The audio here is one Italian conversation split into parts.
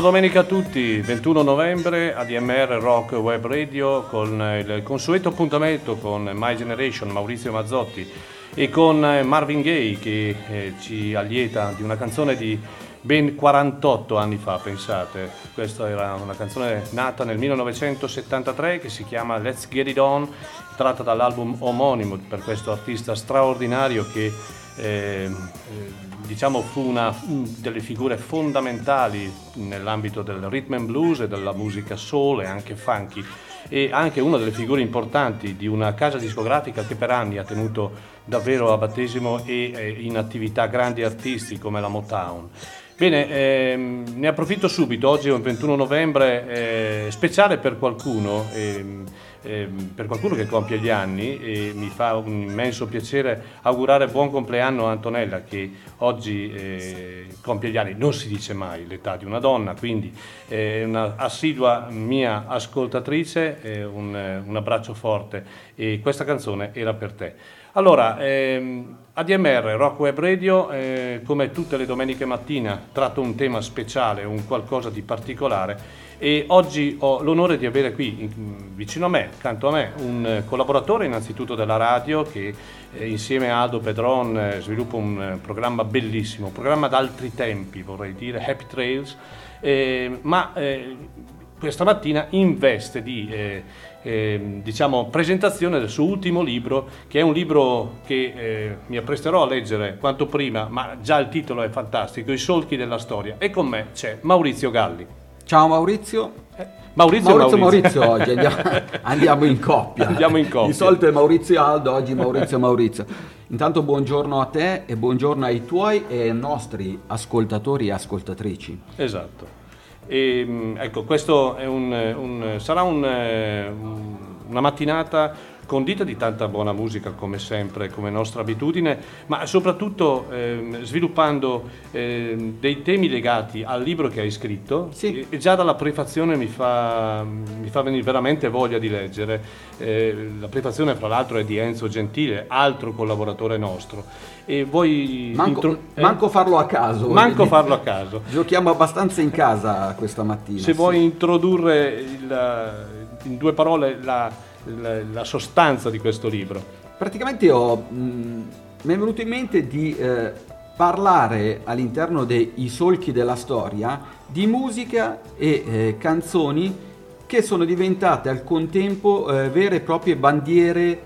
Buona domenica a tutti, 21 novembre ADMR Rock Web Radio con il consueto appuntamento con My Generation, Maurizio Mazzotti e con Marvin Gaye che eh, ci allieta di una canzone di ben 48 anni fa, pensate. Questa era una canzone nata nel 1973 che si chiama Let's Get It On, tratta dall'album omonimo per questo artista straordinario che eh, diciamo, fu una delle figure fondamentali nell'ambito del rhythm and blues e della musica soul e anche funky e anche una delle figure importanti di una casa discografica che per anni ha tenuto davvero a battesimo e in attività grandi artisti come la Motown. Bene, ehm, ne approfitto subito, oggi è un 21 novembre, eh, speciale per qualcuno. Ehm, eh, per qualcuno che compie gli anni e mi fa un immenso piacere augurare buon compleanno a Antonella che oggi eh, compie gli anni, non si dice mai l'età di una donna, quindi è eh, una assidua mia ascoltatrice, un, un, abbraccio forte e questa canzone era per te. Allora, ehm, ADMR Rock Web Radio, eh, come tutte le domeniche mattina, tratto un tema speciale, un qualcosa di particolare e oggi ho l'onore di avere qui vicino a me, accanto a me, un collaboratore innanzitutto della radio che eh, insieme a Aldo Pedron eh, sviluppa un eh, programma bellissimo, un programma d'altri tempi vorrei dire, Happy Trails, eh, ma eh, questa mattina in veste di eh, eh, diciamo, presentazione del suo ultimo libro, che è un libro che eh, mi appresterò a leggere quanto prima, ma già il titolo è fantastico, I solchi della storia. E con me c'è Maurizio Galli. Ciao Maurizio. Eh, Maurizio, Maurizio, Maurizio, Maurizio oggi andiamo, andiamo, in coppia. Andiamo in coppia. Di solito è Maurizio Aldo, oggi Maurizio Maurizio. Intanto buongiorno a te e buongiorno ai tuoi e ai nostri ascoltatori e ascoltatrici. Esatto. E, mm, ecco, questo un, un, sarà un, una mattinata condita di tanta buona musica come sempre, come nostra abitudine, ma soprattutto eh, sviluppando eh, dei temi legati al libro che hai scritto sì. e, già dalla prefazione mi fa, mi fa, venire veramente voglia di leggere. Eh, la prefazione fra l'altro è di Enzo Gentile, altro collaboratore nostro. E voi manco, intro- eh? manco farlo a caso. Manco farlo a caso. Giochiamo abbastanza in casa questa mattina. Se sì. vuoi introdurre il, in due parole la la, sostanza di questo libro? Praticamente ho, mh, mi è venuto in mente di eh, parlare all'interno dei solchi della storia di musica e eh, canzoni che sono diventate al contempo eh, vere e proprie bandiere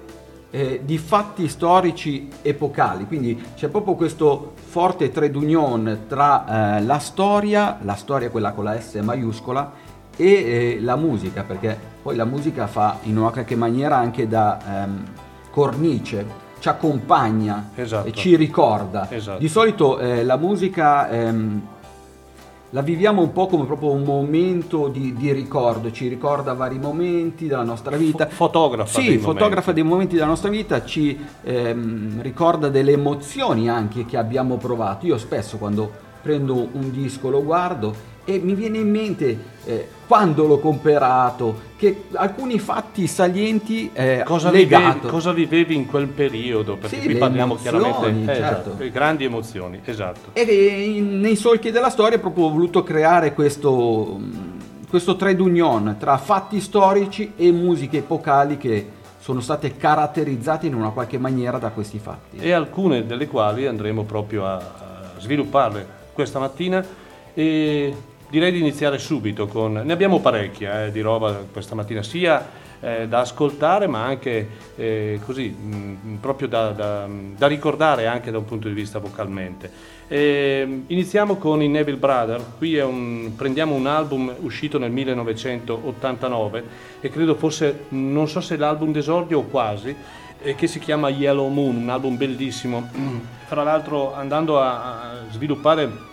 eh, di fatti storici epocali. Quindi c'è proprio questo forte trade union tra eh, la storia, la storia quella con la S maiuscola, e eh, la musica, perché poi la musica fa in una qualche maniera anche da ehm, cornice, ci accompagna esatto. e ci ricorda. Esatto. Di solito eh, la musica ehm, la viviamo un po' come proprio un momento di, di, ricordo, ci ricorda vari momenti della nostra vita. Fotografa. Sì, dei fotografa momenti. dei momenti della nostra vita, ci ehm, ricorda delle emozioni anche che abbiamo provato. Io spesso quando prendo un disco lo guardo e mi viene in mente eh, quando l'ho comprato, che alcuni fatti salienti eh, cosa, vivevi, cosa vivevi in quel periodo? Perché sì, qui parliamo chiaramente eh, certo. esatto, grandi emozioni, esatto. E in, nei solchi della storia proprio ho voluto creare questo, questo trade union tra fatti storici e musiche epocali che sono state caratterizzate in una qualche maniera da questi fatti. E alcune delle quali andremo proprio a, a svilupparle questa mattina. E direi di iniziare subito con... Ne abbiamo parecchia eh, di roba questa mattina, sia eh, da ascoltare ma anche eh, così, mh, proprio da, da, da, ricordare anche da un punto di vista vocalmente. E, iniziamo con i Neville Brother, qui un, prendiamo un album uscito nel 1989 e credo fosse, non so se l'album d'esordio o quasi, che si chiama Yellow Moon, un album bellissimo. Fra l'altro andando a, a sviluppare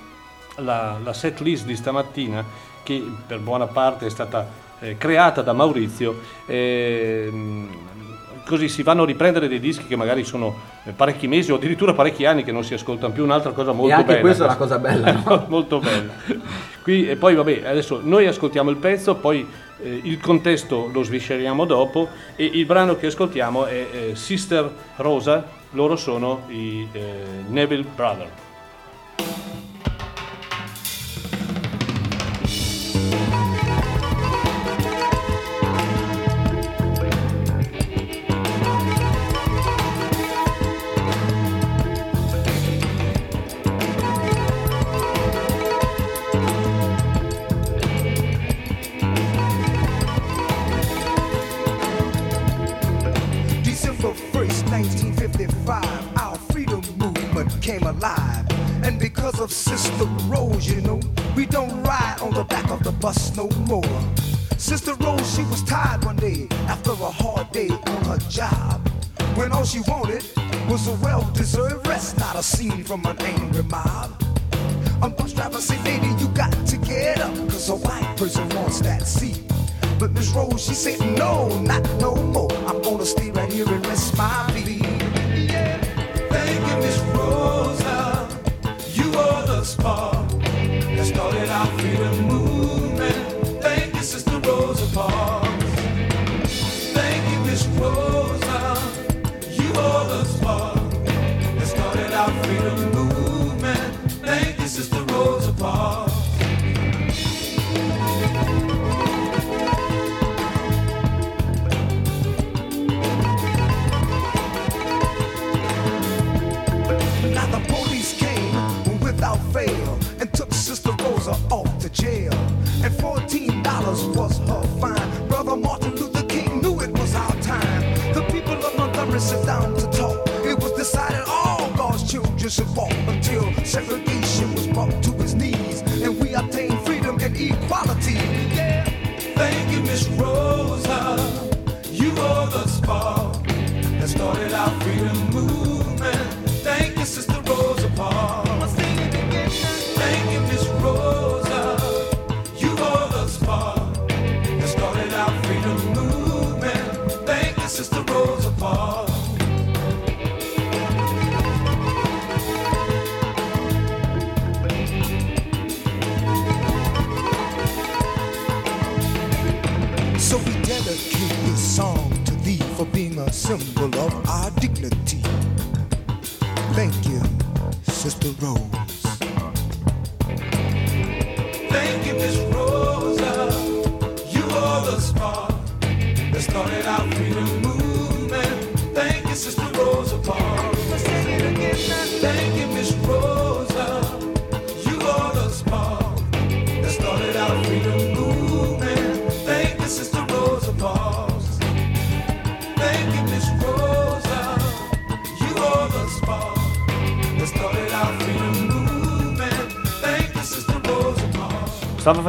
la, la set list di stamattina, che per buona parte è stata eh, creata da Maurizio, eh, così si vanno a riprendere dei dischi che magari sono eh, parecchi mesi o addirittura parecchi anni che non si ascoltano più, un'altra cosa molto e anche bella. questa è una cosa bella, no? molto bella. Qui, e poi vabbè, adesso noi ascoltiamo il pezzo, poi eh, il contesto lo svisceriamo dopo e il brano che ascoltiamo è eh, Sister Rosa, loro sono i eh, Neville Brothers. seen from an angle.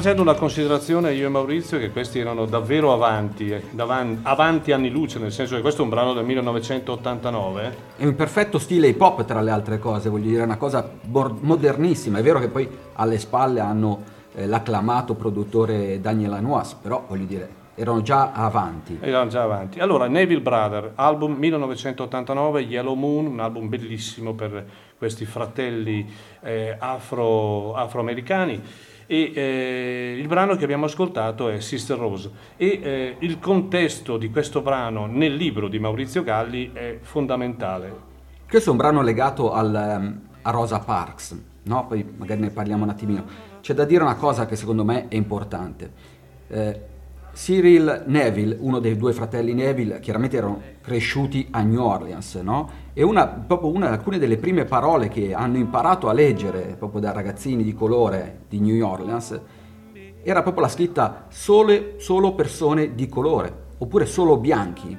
Facendo una considerazione io e Maurizio che questi erano davvero avanti, eh, davan- avanti anni luce, nel senso che questo è un brano del 1989. È un perfetto stile hip hop tra le altre cose, voglio dire, è una cosa modernissima. È vero che poi alle spalle hanno eh, l'acclamato produttore Daniel Lanois, però voglio dire, erano già avanti. Erano già avanti. Allora, Neville Brother, album 1989, Yellow Moon, un album bellissimo per questi fratelli eh, afro- afroamericani. E eh, il brano che abbiamo ascoltato è Sister Rose. E eh, il contesto di questo brano nel libro di Maurizio Galli è fondamentale. Questo è un brano legato al, ehm, a Rosa Parks, no? Poi magari ne parliamo un attimino. C'è da dire una cosa che secondo me è importante. Eh, Cyril Neville, uno dei due fratelli Neville, chiaramente erano cresciuti a New Orleans, no? E una, proprio una, alcune delle prime parole che hanno imparato a leggere proprio da ragazzini di colore di New Orleans era proprio la scritta sole, solo persone di colore, oppure solo bianchi.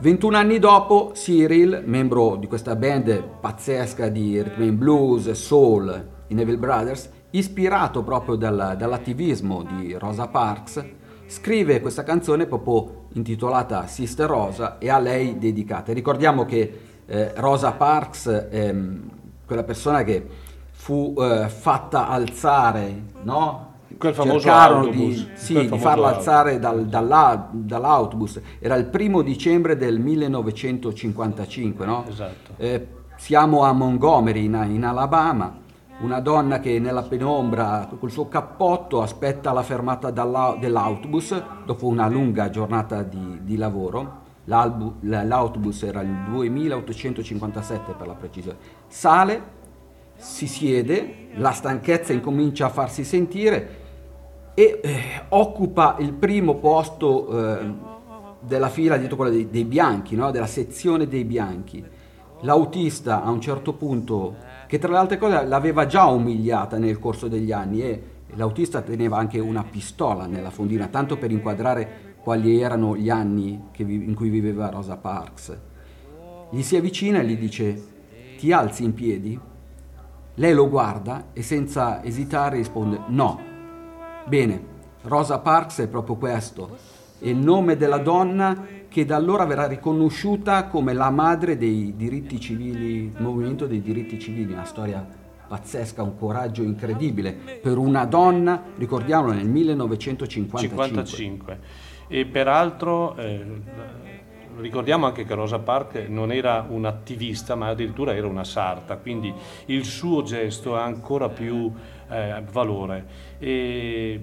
21 anni dopo, Cyril, membro di questa band pazzesca di rhythm and blues, soul, i Neville Brothers, ispirato proprio dal- dall'attivismo di Rosa Parks, scrive questa canzone proprio intitolata Sister Rosa e a lei dedicata. Ricordiamo che eh, Rosa Parks è quella persona che fu eh, fatta alzare, no? Quel famoso Cercarono autobus, di, sì, quel di famoso farla autobus. alzare dal- dalla- dall'autobus. Era il primo dicembre del 1955, no? Esatto. Eh, siamo a Montgomery, in, in Alabama. Una donna che nella penombra col suo cappotto aspetta la fermata dell'autobus dopo una lunga giornata di, di lavoro. L'autobus era il 2857 per la precisione. Sale, si siede, la stanchezza incomincia a farsi sentire e eh, occupa il primo posto eh, della fila dietro quella dei, dei bianchi, no? della sezione dei bianchi. L'autista a un certo punto, che tra le altre cose l'aveva già umiliata nel corso degli anni e l'autista teneva anche una pistola nella fondina, tanto per inquadrare quali erano gli anni vi- in cui viveva Rosa Parks. Gli si avvicina e gli dice, ti alzi in piedi? Lei lo guarda e senza esitare risponde no. Bene, Rosa Parks è proprio questo. Il nome della donna che da allora verrà riconosciuta come la madre dei diritti civili, il movimento dei diritti civili, una storia pazzesca, un coraggio incredibile per una donna, ricordiamolo, nel 1955. 55. E peraltro eh, ricordiamo anche che Rosa Parks non era un'attivista, ma addirittura era una sarta, quindi il suo gesto ha ancora più eh, valore. E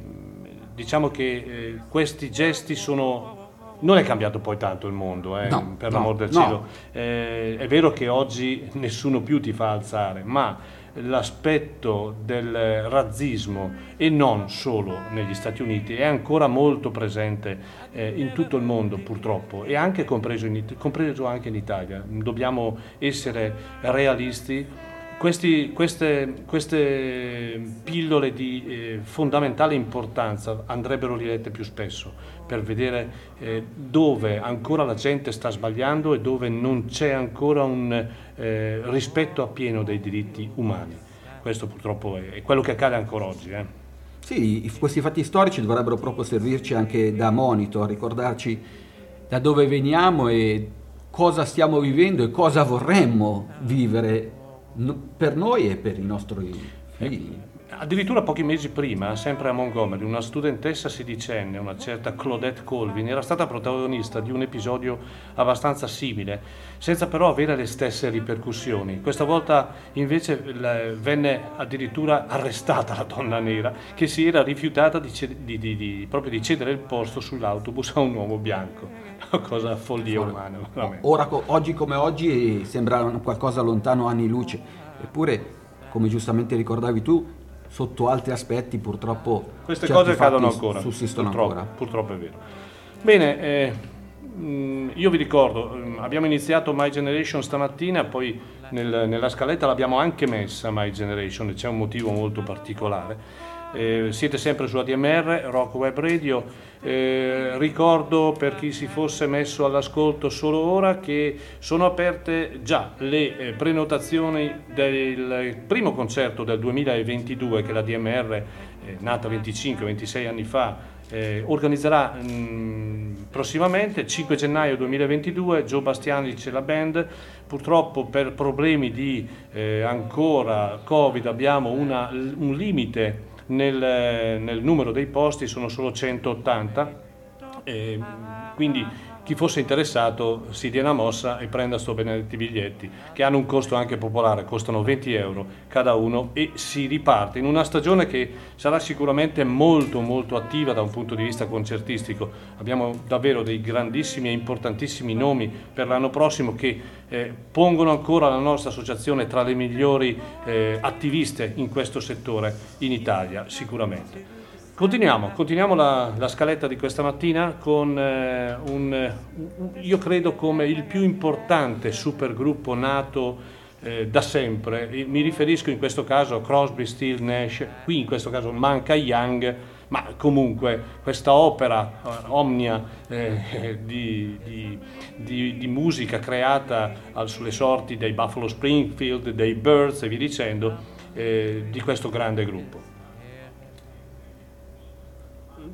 diciamo che eh, questi gesti sono. Non è cambiato poi tanto il mondo, eh, No, per no, l'amor del no. cielo. Eh, è vero che oggi nessuno più ti fa alzare, ma l'aspetto del razzismo e non solo negli Stati Uniti è ancora molto presente eh, in tutto il mondo purtroppo e anche compreso, in compreso anche in Italia. Dobbiamo essere realisti. Questi- queste, queste pillole di eh, fondamentale importanza andrebbero rilette più spesso per vedere eh, dove ancora la gente sta sbagliando e dove non c'è ancora un eh, rispetto appieno dei diritti umani. Questo purtroppo è, è quello che accade ancora oggi. eh. Sì, questi fatti storici dovrebbero proprio servirci anche da monito, a ricordarci da dove veniamo e cosa stiamo vivendo e cosa vorremmo vivere per noi e per i nostri figli. Addirittura pochi mesi prima, sempre a Montgomery, una studentessa sedicenne, una certa Claudette Colvin, era stata protagonista di un episodio abbastanza simile, senza però avere le stesse ripercussioni. Questa volta invece venne addirittura arrestata la donna nera che si era rifiutata di, di- di- proprio di cedere il posto sull'autobus a un uomo bianco. Una cosa follia umana, veramente. Ora, oggi come oggi sembra un qualcosa lontano anni luce, eppure, come giustamente ricordavi tu, sotto altri aspetti purtroppo Queste cose accadono fatti ancora. Sussistono purtroppo, ancora. purtroppo è vero. Bene, eh, mh, io vi ricordo, mh, abbiamo iniziato My Generation stamattina, poi nel- nella scaletta l'abbiamo anche messa My Generation, e c'è un motivo molto particolare. Eh, siete sempre su ADMR, Rock Web Radio. Eh, ricordo per chi si fosse messo all'ascolto solo ora che sono aperte già le eh, prenotazioni del primo concerto del 2022 che la DMR, eh, nata 25-26 anni fa, eh, organizzerà mh, prossimamente, 5 gennaio 2022, Joe Bastianic e la band. Purtroppo per problemi di eh, ancora Covid abbiamo una- un limite nel, nel numero dei posti, sono solo 180. Eh, quindi chi fosse interessato si dia una mossa e prenda sto benedetti biglietti che hanno un costo anche popolare, costano 20 euro cada uno e si riparte in una stagione che sarà sicuramente molto molto attiva da un punto di vista concertistico. Abbiamo davvero dei grandissimi e importantissimi nomi per l'anno prossimo che eh, pongono ancora la nostra associazione tra le migliori eh, attiviste in questo settore in Italia sicuramente. Continuiamo, continuiamo la, la scaletta di questa mattina con eh, un, io credo come il più importante supergruppo nato eh, da sempre. Mi riferisco in questo caso a Crosby, Still, Nash, qui in questo caso manca Young, ma comunque questa opera eh, omnia eh, di, di- di- di musica creata al- sulle sorti dei Buffalo Springfield, dei Birds e via dicendo, eh, di questo grande gruppo.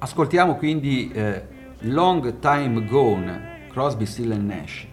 Ascoltiamo quindi eh, Long Time Gone, Crosby, Still and Nash.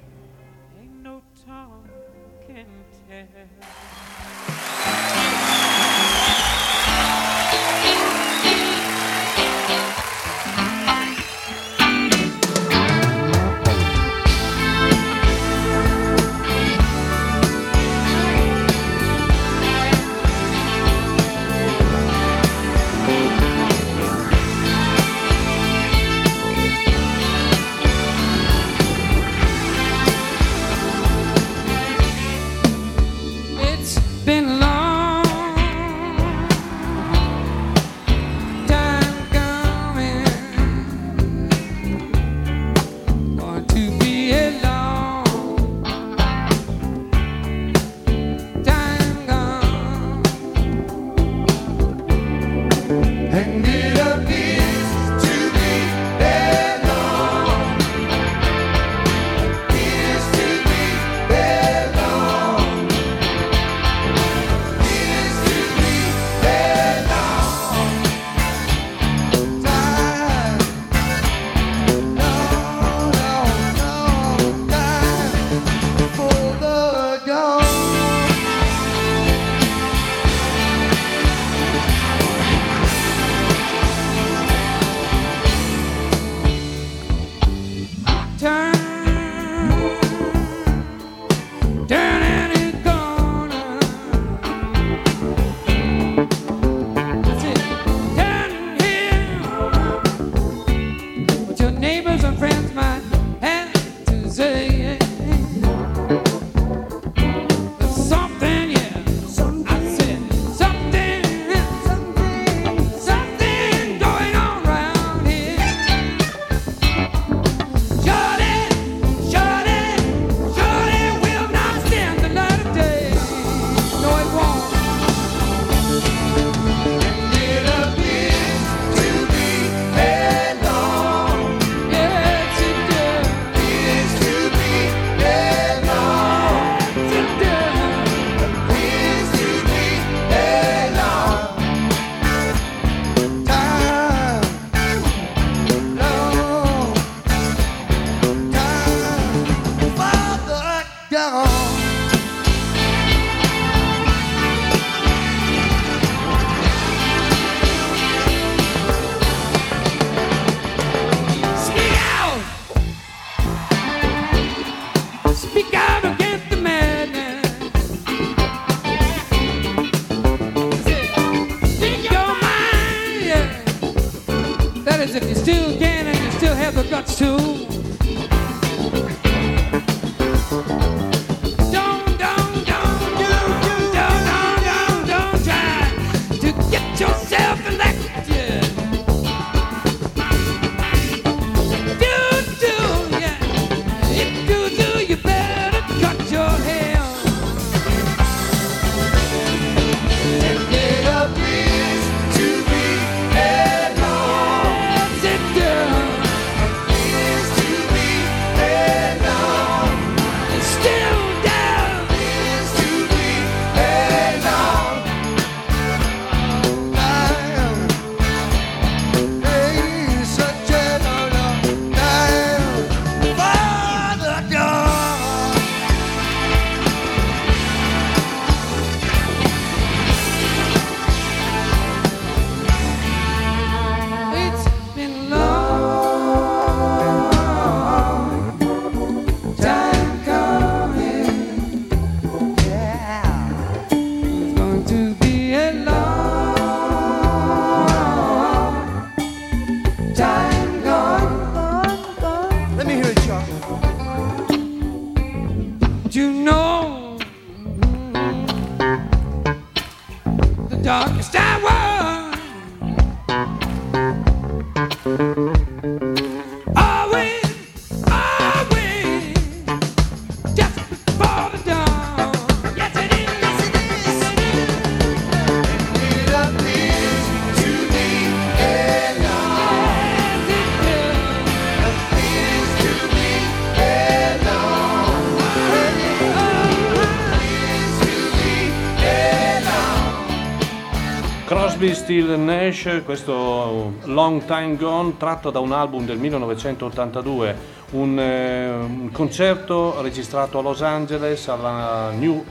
Crosby, Still Nash, questo Long Time Gone, tratto da un album del 1982, un, eh, un concerto registrato a Los Angeles alla New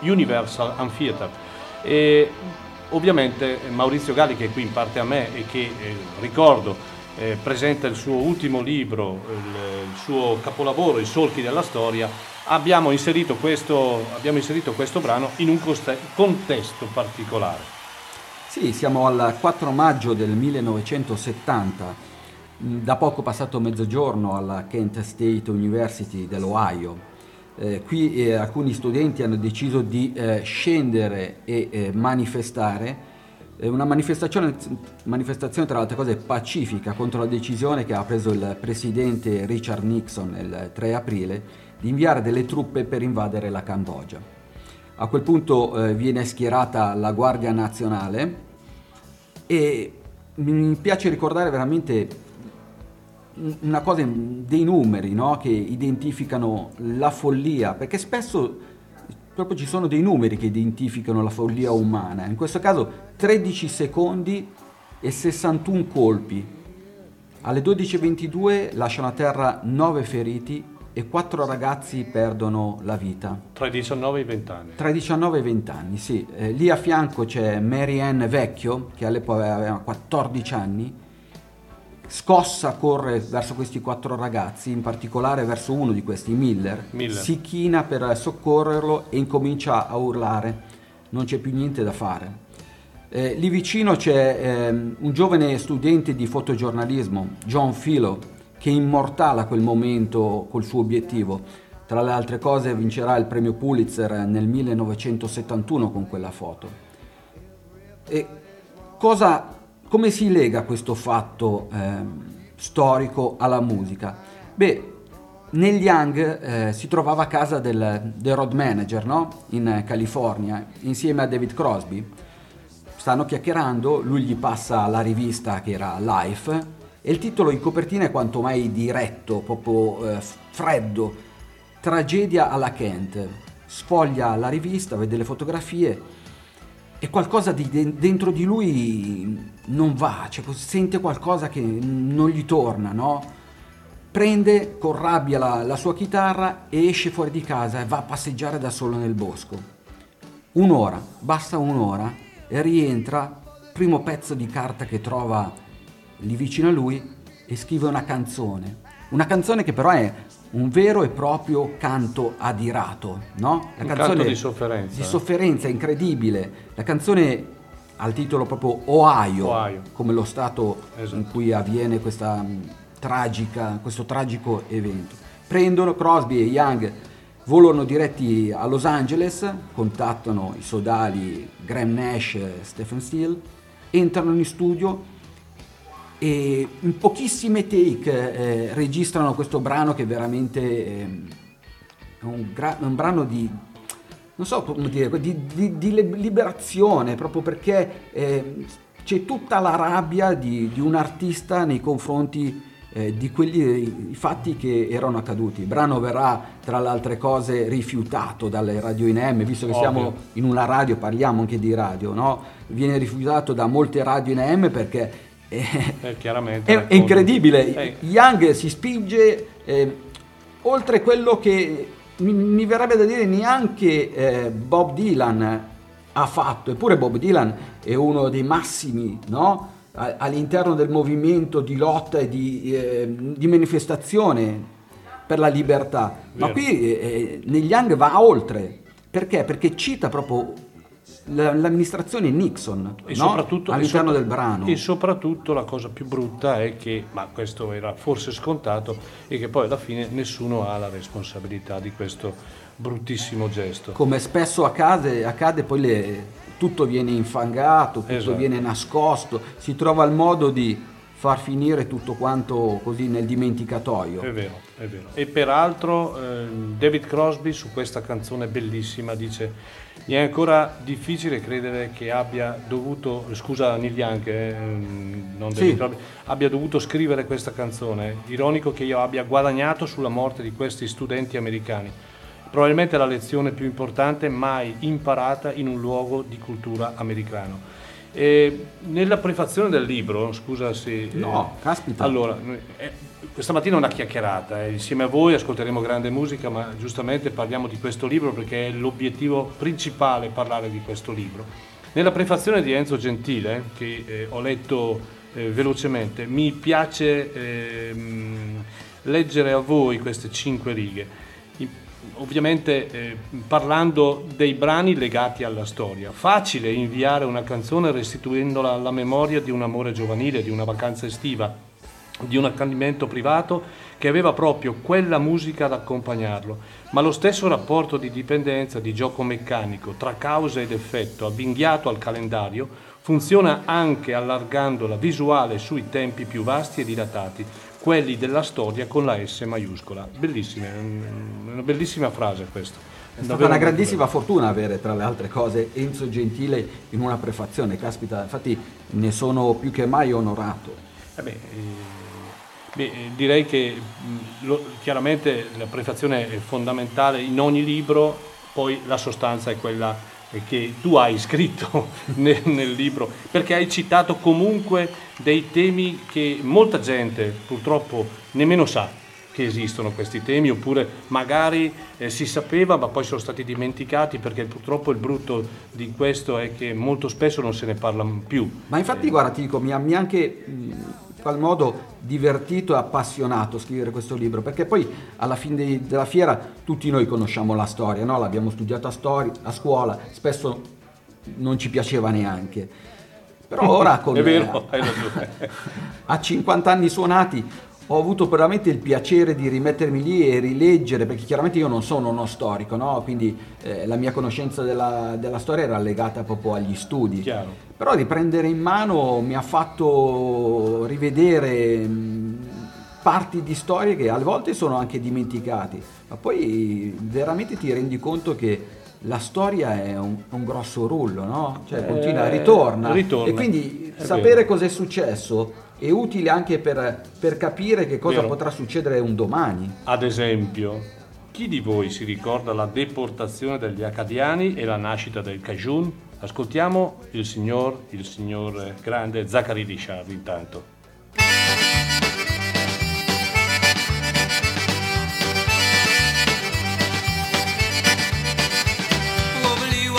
Universal Amphitheater. E ovviamente Maurizio Galli, che è qui in parte a me e che eh, ricordo eh, presenta il suo ultimo libro, il, il suo capolavoro, I solchi della storia, abbiamo inserito questo, abbiamo inserito questo brano in un coste- contesto particolare. Sì, siamo al 4 maggio del 1970, mh, da poco passato mezzogiorno alla Kent State University dell'Ohio. Eh, qui eh, alcuni studenti hanno deciso di eh, scendere e eh, manifestare, una manifestazione, manifestazione tra le altre cose pacifica contro la decisione che ha preso il presidente Richard Nixon il 3 aprile di inviare delle truppe per invadere la Cambogia. A quel punto eh, viene schierata la Guardia Nazionale e mi piace ricordare veramente una cosa, dei numeri no? che identificano la follia, perché spesso proprio ci sono dei numeri che identificano la follia umana. In questo caso 13 secondi e 61 colpi. Alle 12.22 lasciano a terra 9 feriti e 4 ragazzi perdono la vita. Tra i 19 e i 20 anni. Tra i 19 e i 20 anni, sì. Eh, lì a fianco c'è Mary Ann Vecchio, che all'epoca aveva 14 anni. Scossa corre verso questi quattro ragazzi, in particolare verso uno di questi, Miller. Miller. Si china per soccorrerlo e incomincia a urlare. Non c'è più niente da fare. Eh, lì vicino c'è ehm, un giovane studente di fotogiornalismo, John Philo, che immortala quel momento col suo obiettivo. Tra le altre cose vincerà il premio Pulitzer nel 1971 con quella foto. E cosa, come si lega questo fatto ehm, storico alla musica? Beh, Neil Young eh, si trovava a casa del, del road manager no? in California insieme a David Crosby. Stanno chiacchierando, lui gli passa la rivista che era Life e il titolo in copertina è quanto mai diretto, proprio eh, freddo, tragedia alla Kent. Sfoglia la rivista, vede le fotografie e qualcosa di de- dentro di lui non va, cioè, sente qualcosa che non gli torna, no? Prende con rabbia la, la sua chitarra e esce fuori di casa e va a passeggiare da solo nel bosco. Un'ora, basta un'ora, e rientra, primo pezzo di carta che trova lì vicino a lui e scrive una canzone. Una canzone che però è un vero e proprio canto adirato, no? La Un canto di sofferenza. Di sofferenza incredibile. La canzone ha il titolo proprio Ohio, Ohio. come lo stato Esatto. in cui avviene questa mh, tragica, questo tragico evento. Prendono Crosby e Young, volano diretti a Los Angeles, contattano i sodali Graham Nash e Stephen Steele, entrano in studio e in pochissime take eh, registrano questo brano che veramente ehm, è un, gra- un brano di non so come dire di, di- di li- liberazione proprio perché ehm, c'è tutta la rabbia di, di un artista nei confronti eh, di quelli i fatti che erano accaduti. Il brano verrà tra le altre cose rifiutato dalle radio in AM, visto che Ovvio. siamo in una radio, parliamo anche di radio, no? Viene rifiutato da molte radio in AM perché eh, Eh, chiaramente. è, incredibile. Eh, Young si spinge eh, oltre quello che mi, mi verrebbe da dire neanche eh, Bob Dylan ha fatto, eppure Bob Dylan è uno dei massimi no? All'interno del movimento di lotta e di, eh, di manifestazione per la libertà. Ma Vero. qui eh, negli Young va oltre. Perché? Perché cita proprio l'amministrazione Nixon E no? soprattutto, all'interno del brano. E soprattutto la cosa più brutta è che, ma questo era forse scontato, e che poi alla fine nessuno ha la responsabilità di questo bruttissimo gesto. come spesso accade, accade poi le- tutto viene infangato, tutto Esatto. viene nascosto, si trova il modo di far finire tutto quanto così nel dimenticatoio. È vero, è vero. E peraltro ehm, David Crosby su questa canzone bellissima dice mi è ancora difficile credere che abbia dovuto, scusa Neil Young, eh, ehm, non Sì. Crosby, abbia dovuto scrivere questa canzone. Ironico che io abbia guadagnato sulla morte di questi studenti americani. Probabilmente la lezione più importante mai imparata in un luogo di cultura americano. E nella prefazione del libro, scusa se... No, caspita. Allora, eh, questa mattina una chiacchierata, eh, insieme a voi ascolteremo grande musica, ma giustamente parliamo di questo libro perché è l'obiettivo principale parlare di questo libro. Nella prefazione di Enzo Gentile, che eh, ho letto eh, velocemente, mi piace ehm, leggere a voi queste cinque righe. Ovviamente eh, parlando dei brani legati alla storia. Facile inviare una canzone restituendola alla memoria di un amore giovanile, di una vacanza estiva, di un accanimento privato che aveva proprio quella musica ad accompagnarlo, ma lo stesso rapporto di dipendenza, di gioco meccanico tra causa ed effetto avvinghiato al calendario funziona anche allargando la visuale sui tempi più vasti e dilatati, quelli della storia con la S maiuscola. Bellissima, un- una bellissima frase questa. È stata una grandissima fortuna avere tra le altre cose Enzo Gentile in una prefazione, caspita, infatti ne sono più che mai onorato. Eh beh, eh, beh, eh, direi che mh, lo- chiaramente la prefazione è fondamentale in ogni libro, poi la sostanza è quella che tu hai scritto nel, nel libro, perché hai citato comunque dei temi che molta gente purtroppo nemmeno sa che esistono questi temi, oppure magari eh, si sapeva ma poi sono stati dimenticati perché purtroppo il brutto di questo è che molto spesso non se ne parla più. Ma infatti, guarda, ti dico, mi ha, mi ha anche mh, in qual modo divertito e appassionato scrivere questo libro, perché poi alla fine dei- della fiera tutti noi conosciamo la storia, no? l'abbiamo studiata a, stori- a scuola, spesso non ci piaceva neanche. Però ora con vero, ragione. a 50 anni suonati ho avuto veramente il piacere di rimettermi lì e rileggere, perché chiaramente io non sono uno storico, no? quindi eh, la mia conoscenza della, della storia era legata proprio agli studi. Chiaro. Però riprendere in mano mi ha fatto rivedere mh, parti di storie che a volte sono anche dimenticati, ma poi veramente ti rendi conto che la storia è un, un grosso rullo, no? Cioè continua, Eh, ritorna. ritorna. E quindi È sapere vero. cosa è successo è utile anche per, per capire che cosa Vero. potrà succedere un domani. Ad esempio, chi di voi si ricorda la deportazione degli acadiani e la nascita del Cajun? Ascoltiamo il signor, il signor grande Zachary Richard intanto. Oublie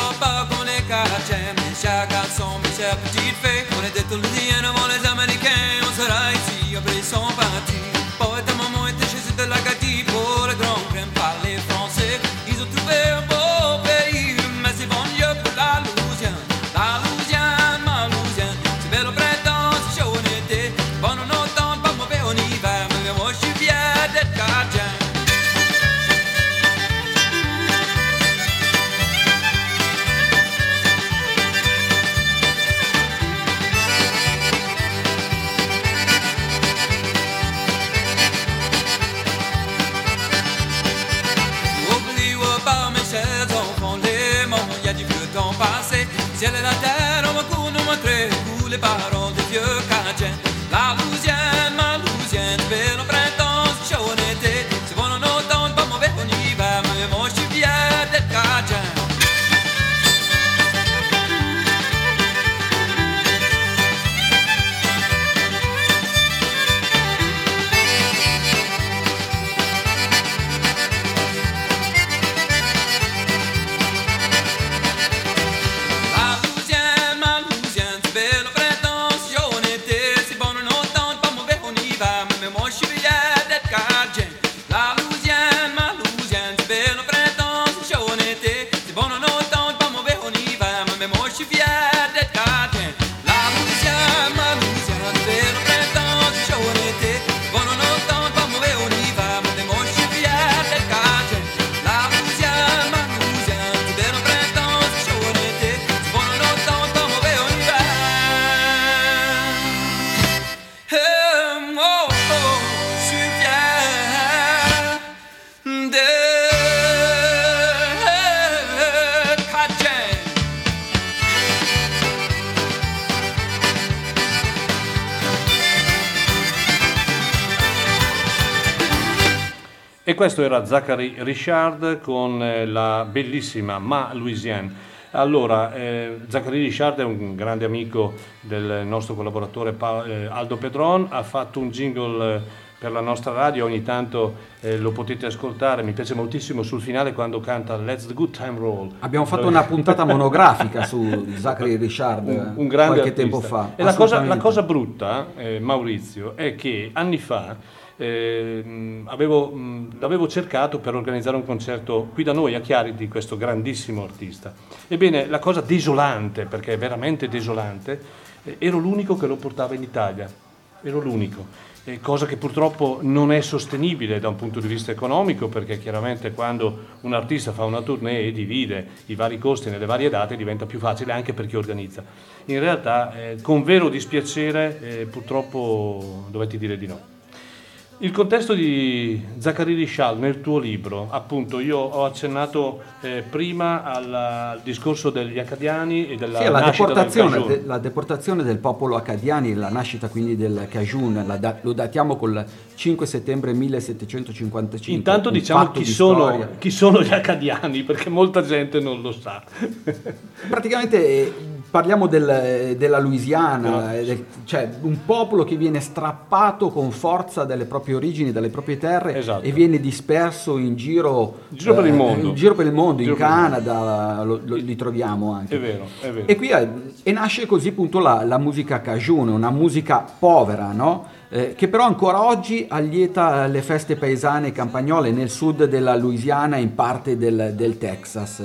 chacun son petit fait. On était tous les Indiens, on les Américains, on sera questo era Zachary Richard con eh, la bellissima Ma Louisiane. Allora, eh, Zachary Richard è un grande amico del nostro collaboratore Pa- eh, Aldo Pedron, ha fatto un jingle eh, per la nostra radio, ogni tanto eh, lo potete ascoltare, mi piace moltissimo sul finale quando canta Let's the Good Time Roll. Abbiamo fatto una puntata monografica su Zachary Richard un, un grande qualche artista. tempo fa. E la cosa, la cosa brutta, Maurizio, è che anni fa eh, avevo, mh, l'avevo cercato per organizzare un concerto qui da noi a Chiari di questo grandissimo artista. Ebbene, la cosa desolante, perché è veramente desolante, eh, ero l'unico che lo portava in Italia, ero l'unico. Eh, cosa che purtroppo non è sostenibile da un punto di vista economico perché chiaramente quando un artista fa una tournée e divide i vari costi nelle varie date diventa più facile anche per chi organizza. In realtà eh, con vero dispiacere eh, purtroppo dovetti dire di no. Il contesto di Zachary Richal nel tuo libro, appunto, io ho accennato eh, prima alla- al discorso degli acadiani e della Sì, la nascita del deportazione, Cajun. de- la deportazione del popolo acadiani, la nascita quindi del Cajun, da- lo datiamo col 5 settembre 1755. Intanto diciamo chi di sono, chi sono gli acadiani, perché molta gente non lo sa. Praticamente eh, parliamo del- della Louisiana, eh, del- cioè un popolo che viene strappato con forza dalle proprie origini, dalle proprie terre Esatto. e viene disperso in giro, In giro per il eh, mondo. in giro per il mondo, In in giro mondo. Canada lo- lo- li troviamo anche. È vero, è vero. E qui eh, e nasce così appunto la, la musica cajun, una musica povera, no? Eh, che però ancora oggi allieta le feste paesane e campagnole nel sud della Louisiana e in parte del, del Texas.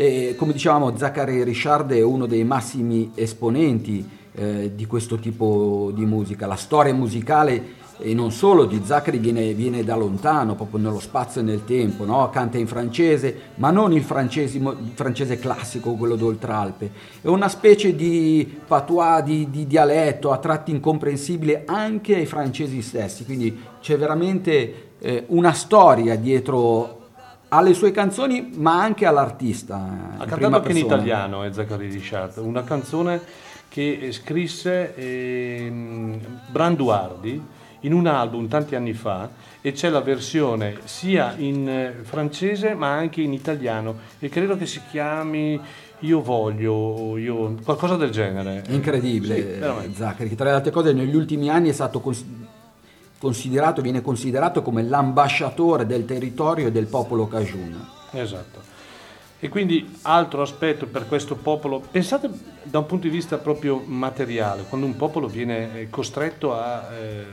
E, come dicevamo, Zachary Richard è uno dei massimi esponenti eh, di questo tipo di musica. La storia musicale e non solo di Zachary viene, viene da lontano, proprio nello spazio e nel tempo, no? canta in francese, ma non il il francese classico, quello d'Oltralpe, è una specie di patois, di, di dialetto a tratti incomprensibile anche ai francesi stessi, quindi c'è veramente eh, una storia dietro alle sue canzoni, ma anche all'artista. Ha in cantato anche in persona. italiano eh, Zachary Richard, una canzone che eh, scrisse ehm, Branduardi in un album tanti anni fa e c'è la versione sia in eh, francese ma anche in italiano e credo che si chiami Io voglio, io, qualcosa del genere. Incredibile, Sì, eh. Zachary, che tra le altre cose negli ultimi anni è stato cons- considerato, viene considerato come l'ambasciatore del territorio e del popolo Cajun. Esatto. E quindi altro aspetto per questo popolo, pensate da un punto di vista proprio materiale, quando un popolo viene eh, costretto a, eh,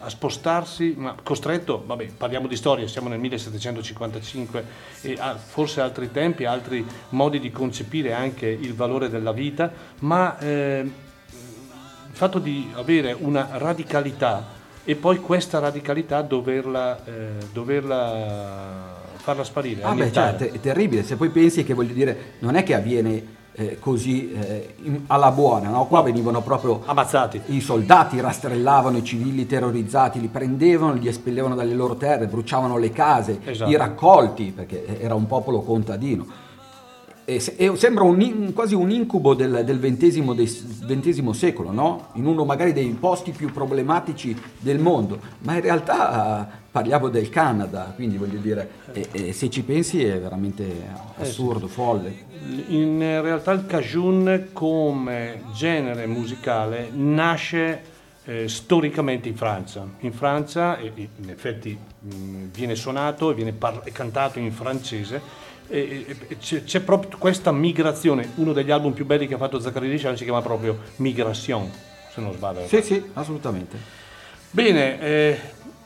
a spostarsi, ma costretto, vabbè, parliamo di storia, siamo nel 1755 e forse altri tempi, altri modi di concepire anche il valore della vita, ma eh, il fatto di avere una radicalità e poi questa radicalità doverla, eh, doverla farla sparire. Ah beh, te- è terribile, se poi pensi che voglio dire, non è che avviene eh, così eh, in- alla buona, no? Qua venivano proprio ammazzati. i soldati, rastrellavano i civili terrorizzati, li prendevano, li espellevano dalle loro terre, bruciavano le case, Esatto. i raccolti, perché era un popolo contadino. E se- sembra un quasi un incubo del, del XX, secolo, no? In uno magari dei posti più problematici del mondo, ma in realtà eh, parliamo del Canada, quindi voglio dire, e- e se ci pensi è veramente assurdo, folle. In realtà il cajun come genere musicale nasce eh, storicamente in Francia. In Francia in effetti mh, viene suonato e viene par- cantato in francese. C'è, c'è proprio questa migrazione. Uno degli album più belli che ha fatto Zaccaria Dician si chiama proprio Migration, se non sbaglio. Sì, sì, assolutamente. Bene, eh,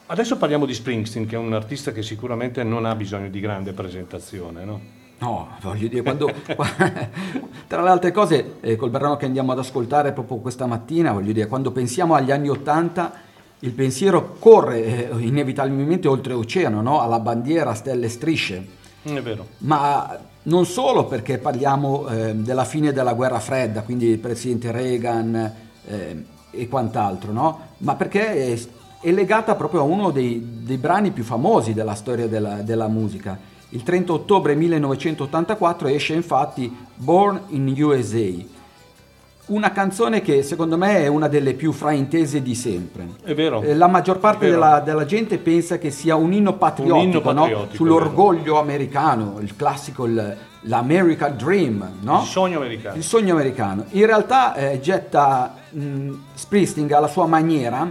adesso parliamo di Springsteen, che è un artista che sicuramente non ha bisogno di grande presentazione, no? No, voglio dire, quando, tra le altre cose, eh, col brano che andiamo ad ascoltare proprio questa mattina, voglio dire, quando pensiamo agli anni Ottanta, il pensiero corre eh, inevitabilmente oltreoceano, no? alla bandiera, stelle e strisce. È vero. Ma non solo perché parliamo eh, della fine della guerra fredda, quindi il presidente Reagan eh, e quant'altro, no? ma perché è, è legata proprio a uno dei, dei brani più famosi della storia della, della musica. Il 30 ottobre 1984 esce infatti Born in USA, una canzone che secondo me è una delle più fraintese di sempre. È vero. Eh, La maggior parte della, della gente pensa che sia un inno patriottico, Un inno no? patriottico, sull'orgoglio americano, il classico, il- l'America Dream, no? Il sogno americano. Il sogno americano. In realtà eh, getta mh, Springsteen alla sua maniera,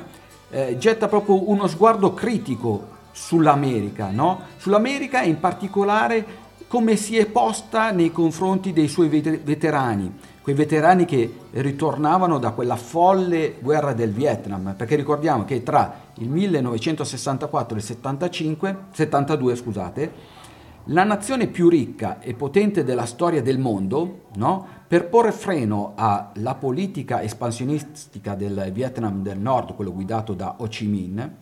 eh, getta proprio uno sguardo critico sull'America, no? Sull'America e in particolare come si è posta nei confronti dei suoi vete- veterani, quei veterani che ritornavano da quella folle guerra del Vietnam, perché ricordiamo che tra il 1964 e il 75, 72, scusate, la nazione più ricca e potente della storia del mondo, no? per porre freno alla politica espansionistica del Vietnam del Nord, quello guidato da Ho Chi Minh,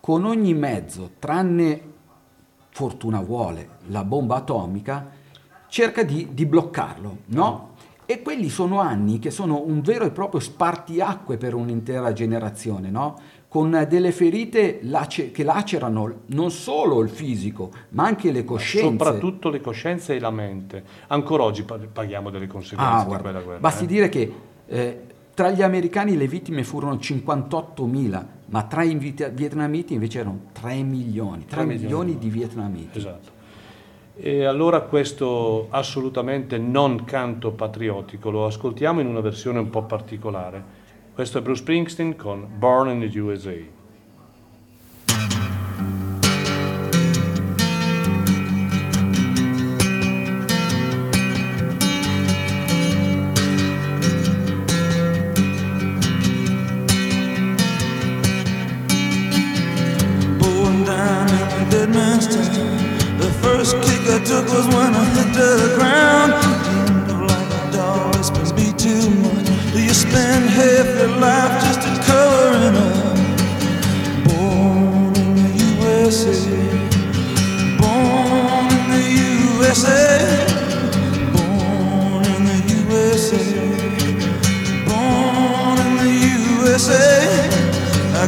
con ogni mezzo, tranne fortuna vuole, la bomba atomica, cerca di, di bloccarlo, no? E quelli sono anni che sono un vero e proprio spartiacque per un'intera generazione, no? Con delle ferite lace- che lacerano non solo il fisico, ma anche le coscienze. Soprattutto le coscienze e la mente. Ancora oggi paghiamo delle conseguenze Ah, di guarda, quella guerra. basti eh. dire che eh, tra gli americani le vittime furono 58.000, ma tra i vietnamiti invece erano 3 milioni, 3, Tre milioni, milioni. di vietnamiti. Esatto. E allora questo assolutamente non canto patriottico lo ascoltiamo in una versione un po' particolare. Questo è Bruce Springsteen con Born in the USA.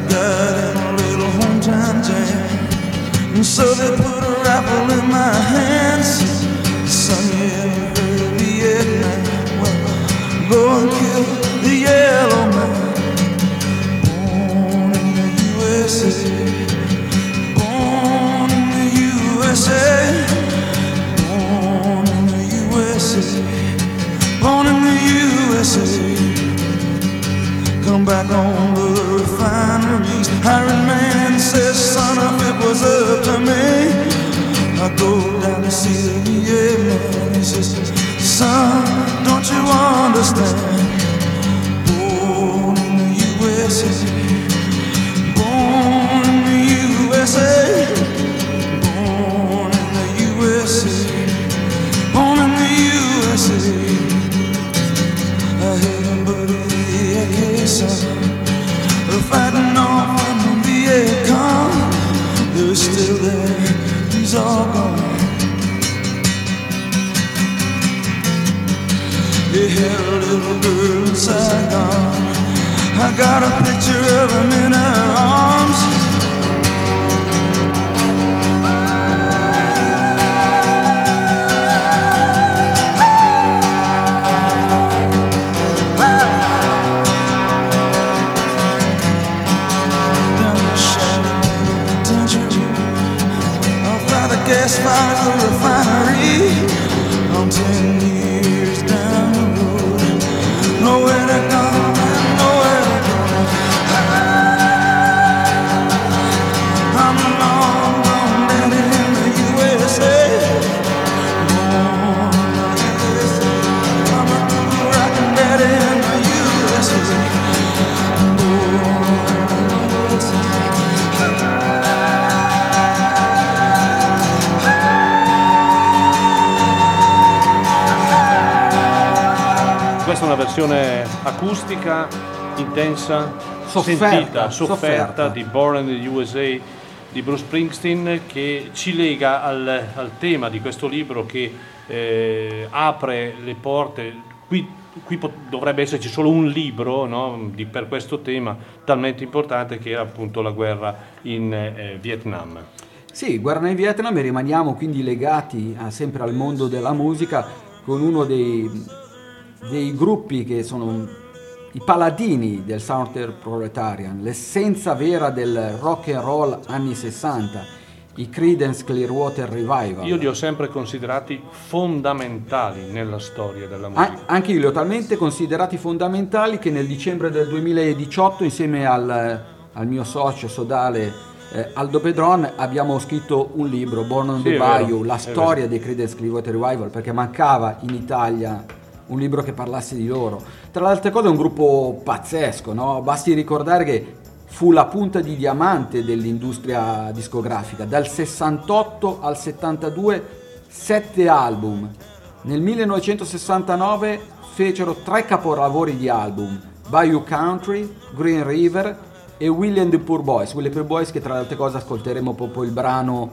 Got in a little hometown jam. And so they put a rifle in my hands. You ever heard of Vietnam? Well, go and kill the yellow man. Born in the USA. Born in the USA. Born in the USA. Born in the USA. Back on the refineries. Hiring man says, son, if it was up to me, I'd go down to see the VA man. He says, son, don't you understand? Born in the USA. Born in the USA. little girl in Saigon. I got a picture of him in her arms. gas fires the refinery. I'm ten versione acustica, intensa, Sofferta, sentita, sofferta, sofferta. di Born in the USA di Bruce Springsteen che ci lega al, al tema di questo libro che eh, apre le porte. Qui, qui pot- dovrebbe esserci solo un libro no, di- per questo tema talmente importante che era appunto la guerra in eh, Vietnam. Sì, guerra nel Vietnam e rimaniamo quindi legati a- sempre al mondo della musica con uno dei, dei gruppi che sono i paladini del Southern Proletarian, l'essenza vera del rock and roll anni 60, i Creedence Clearwater Revival. Io li ho sempre considerati fondamentali nella storia della musica. anche io li ho talmente considerati fondamentali che nel dicembre del 2018 insieme al, al mio socio sodale eh, Aldo Pedron abbiamo scritto un libro, Born on Sì, the è vero, Bayou, la storia dei Creedence Clearwater Revival, perché mancava in Italia un libro che parlasse di loro. Tra le altre cose è un gruppo pazzesco, no? basti ricordare che fu la punta di diamante dell'industria discografica, dal 68 al 72 sette album. Nel 1969 fecero tre capolavori di album, Bayou Country, Green River e William the Poor Boys, William the Poor Boys che tra le altre cose ascolteremo proprio il brano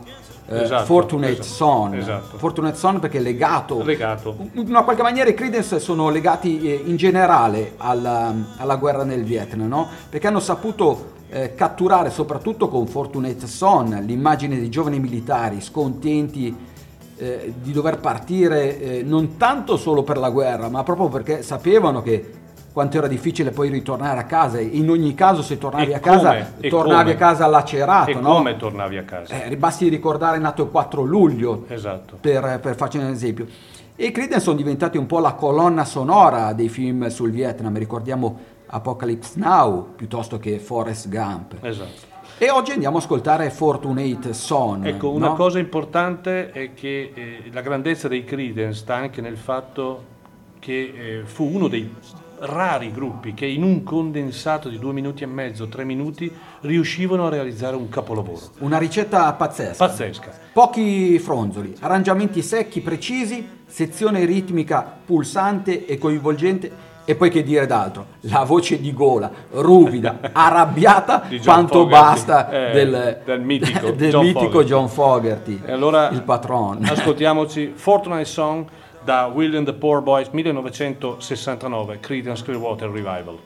eh, Esatto, Fortunate esatto, Son. esatto. Fortunate Son perché è legato Legato. in una qualche maniera i Creedence sono legati eh, in generale alla, alla guerra nel Vietnam, no? perché hanno saputo eh, catturare soprattutto con Fortunate Son l'immagine dei giovani militari scontenti eh, di dover partire eh, non tanto solo per la guerra, ma proprio perché sapevano che quanto era difficile poi ritornare a casa in ogni caso se tornavi E a casa come? Tornavi a casa lacerato, E no? come tornavi a casa? Eh, basti ricordare nato il 4 luglio Esatto. per, per farci un esempio. E i Creedence sono diventati un po' la colonna sonora dei film sul Vietnam, ricordiamo Apocalypse Now piuttosto che Forrest Gump. Esatto. E oggi andiamo a ascoltare Fortunate Son. Ecco, una no? cosa importante è che eh, la grandezza dei Creedence sta anche nel fatto che eh, fu uno dei rari gruppi che in un condensato di due minuti e mezzo, tre minuti, riuscivano a realizzare un capolavoro. Una ricetta pazzesca. Pazzesca. Pochi fronzoli, arrangiamenti secchi, precisi, sezione ritmica pulsante e coinvolgente. E poi che dire d'altro? La voce di gola, ruvida, arrabbiata, quanto Fogerty, basta eh, del, del mitico del John mitico Fogerty. John Fogerty, E allora il patron. ascoltiamoci Fortnite Song da William the Poor Boys 1969, Creedence Clearwater Revival.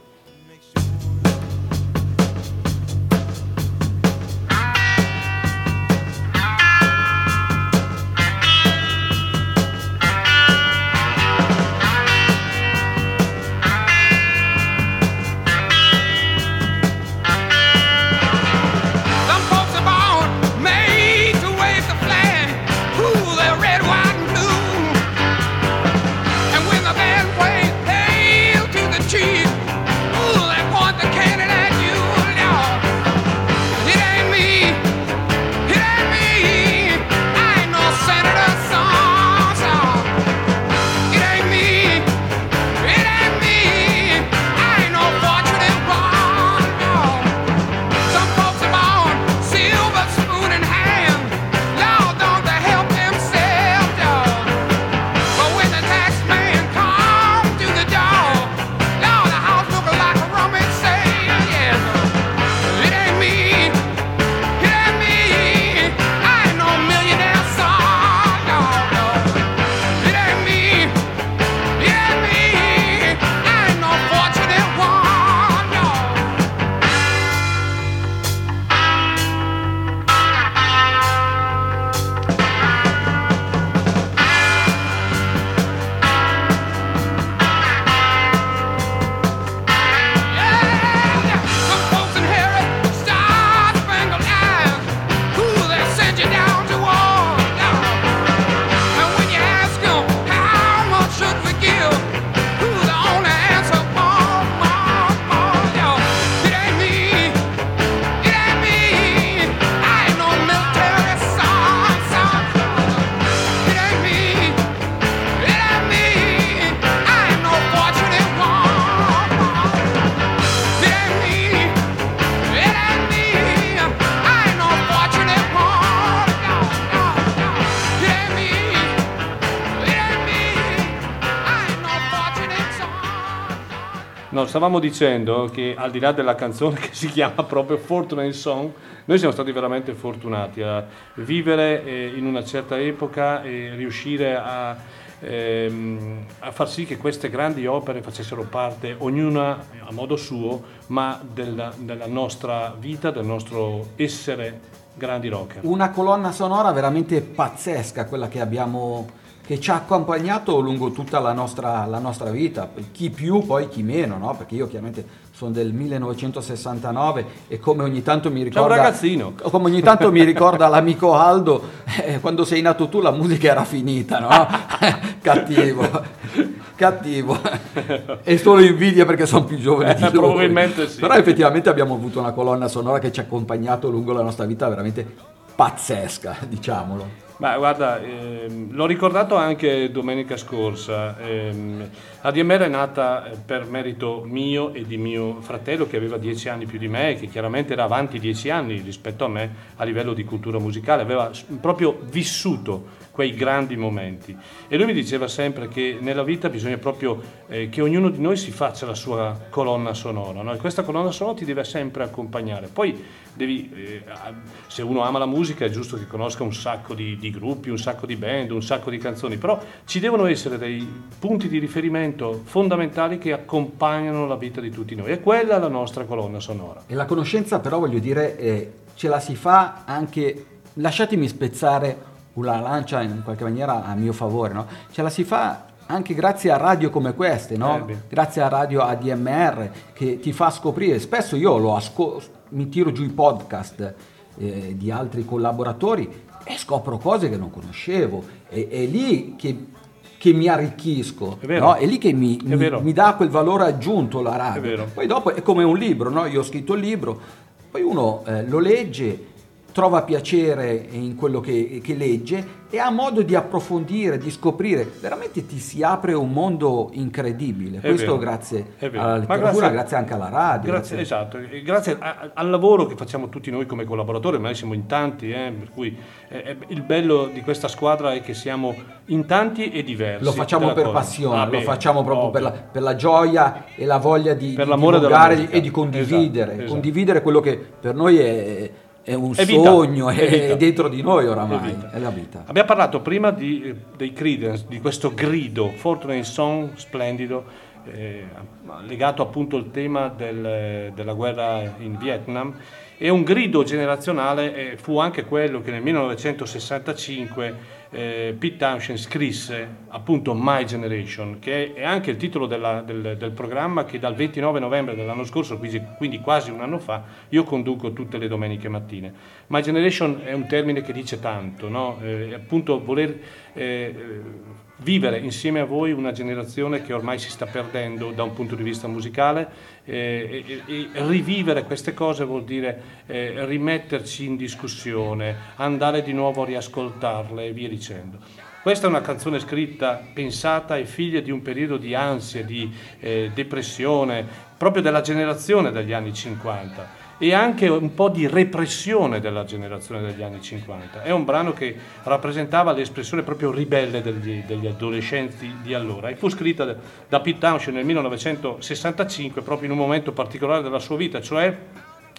Stavamo dicendo che al di là della canzone che si chiama proprio Fortunate Song, noi siamo stati veramente fortunati a vivere eh, in una certa epoca e riuscire a, ehm, a far sì che queste grandi opere facessero parte, ognuna a modo suo, ma della, della nostra vita, del nostro essere grandi rocker. Una colonna sonora veramente pazzesca, quella che abbiamo che ci ha accompagnato lungo tutta la nostra, la nostra vita, chi più poi chi meno, no? perché io chiaramente sono del 1969 e come ogni tanto mi ricorda ragazzino. come ogni tanto mi ricorda l'amico Aldo eh, quando sei nato tu la musica era finita no? cattivo cattivo e solo invidia perché sono più giovane di Eh, probabilmente sì. però effettivamente abbiamo avuto una colonna sonora che ci ha accompagnato lungo la nostra vita veramente pazzesca diciamolo Ma guarda, ehm, l'ho ricordato anche domenica scorsa, ehm, ADMR è nata eh, per merito mio e di mio fratello che aveva dieci anni più di me e che chiaramente era avanti dieci anni rispetto a me a livello di cultura musicale, aveva proprio vissuto quei grandi momenti e lui mi diceva sempre che nella vita bisogna proprio eh, che ognuno di noi si faccia la sua colonna sonora no? e questa colonna sonora ti deve sempre accompagnare poi devi, eh, se uno ama la musica è giusto che conosca un sacco di, di gruppi, un sacco di band, un sacco di canzoni, però ci devono essere dei punti di riferimento fondamentali che accompagnano la vita di tutti noi e quella è la nostra colonna sonora. E la conoscenza però voglio dire eh, ce la si fa anche, lasciatemi spezzare una lancia in qualche maniera a mio favore, no? ce la si fa anche grazie a radio come queste, no? Eh grazie a radio ADMR che ti fa scoprire, spesso io lo asco- mi tiro giù i podcast eh, di altri collaboratori e scopro cose che non conoscevo, e- è lì che, che mi arricchisco, È no? è lì che mi, È mi- mi dà quel valore aggiunto la radio. È. Poi dopo è come un libro, no? io ho scritto il libro, poi uno eh, lo legge, trova piacere in quello che, che legge e ha modo di approfondire, di scoprire, veramente ti si apre un mondo incredibile. È Questo vero. grazie alla letteratura, grazie- grazie, anche alla radio. Grazie, esatto, e grazie a- al lavoro che facciamo tutti noi come collaboratori, ma noi siamo in tanti, eh, per cui eh, eh, il bello di questa squadra è che siamo in tanti e diversi. Lo facciamo per cosa. passione, Ah, lo bene, facciamo proprio per la, per la gioia e la voglia di, Per di divulgare e di condividere, Esatto, esatto. condividere quello che per noi è, è un È vita, sogno, è è, vita. è dentro di noi È oramai, vita. è la vita. Abbiamo parlato prima di, dei Creedence, di questo grido, Fortunate Song, splendido, eh, legato appunto al tema del- della guerra in Vietnam. E un grido generazionale eh, fu anche quello che nel 1965 eh, Pete Townshend scrisse appunto My Generation, che è anche il titolo della- del, del programma che dal 29 novembre dell'anno scorso, quindi, quasi un anno fa, io conduco tutte le domeniche mattine. My Generation è un termine che dice tanto, no? Eh, appunto voler eh, vivere insieme a voi una generazione che ormai si sta perdendo da un punto di vista musicale eh, e- e rivivere queste cose vuol dire eh, rimetterci in discussione, andare di nuovo a riascoltarle e via dicendo. Questa è una canzone scritta, pensata e figlia di un periodo di ansia, di eh, depressione, proprio della generazione degli anni 50 e anche un po' di repressione della generazione degli anni 50. È un brano che rappresentava l'espressione proprio ribelle degli, degli adolescenti di allora e fu scritta da- Pete Townshend nel 1965 proprio in un momento particolare della sua vita, cioè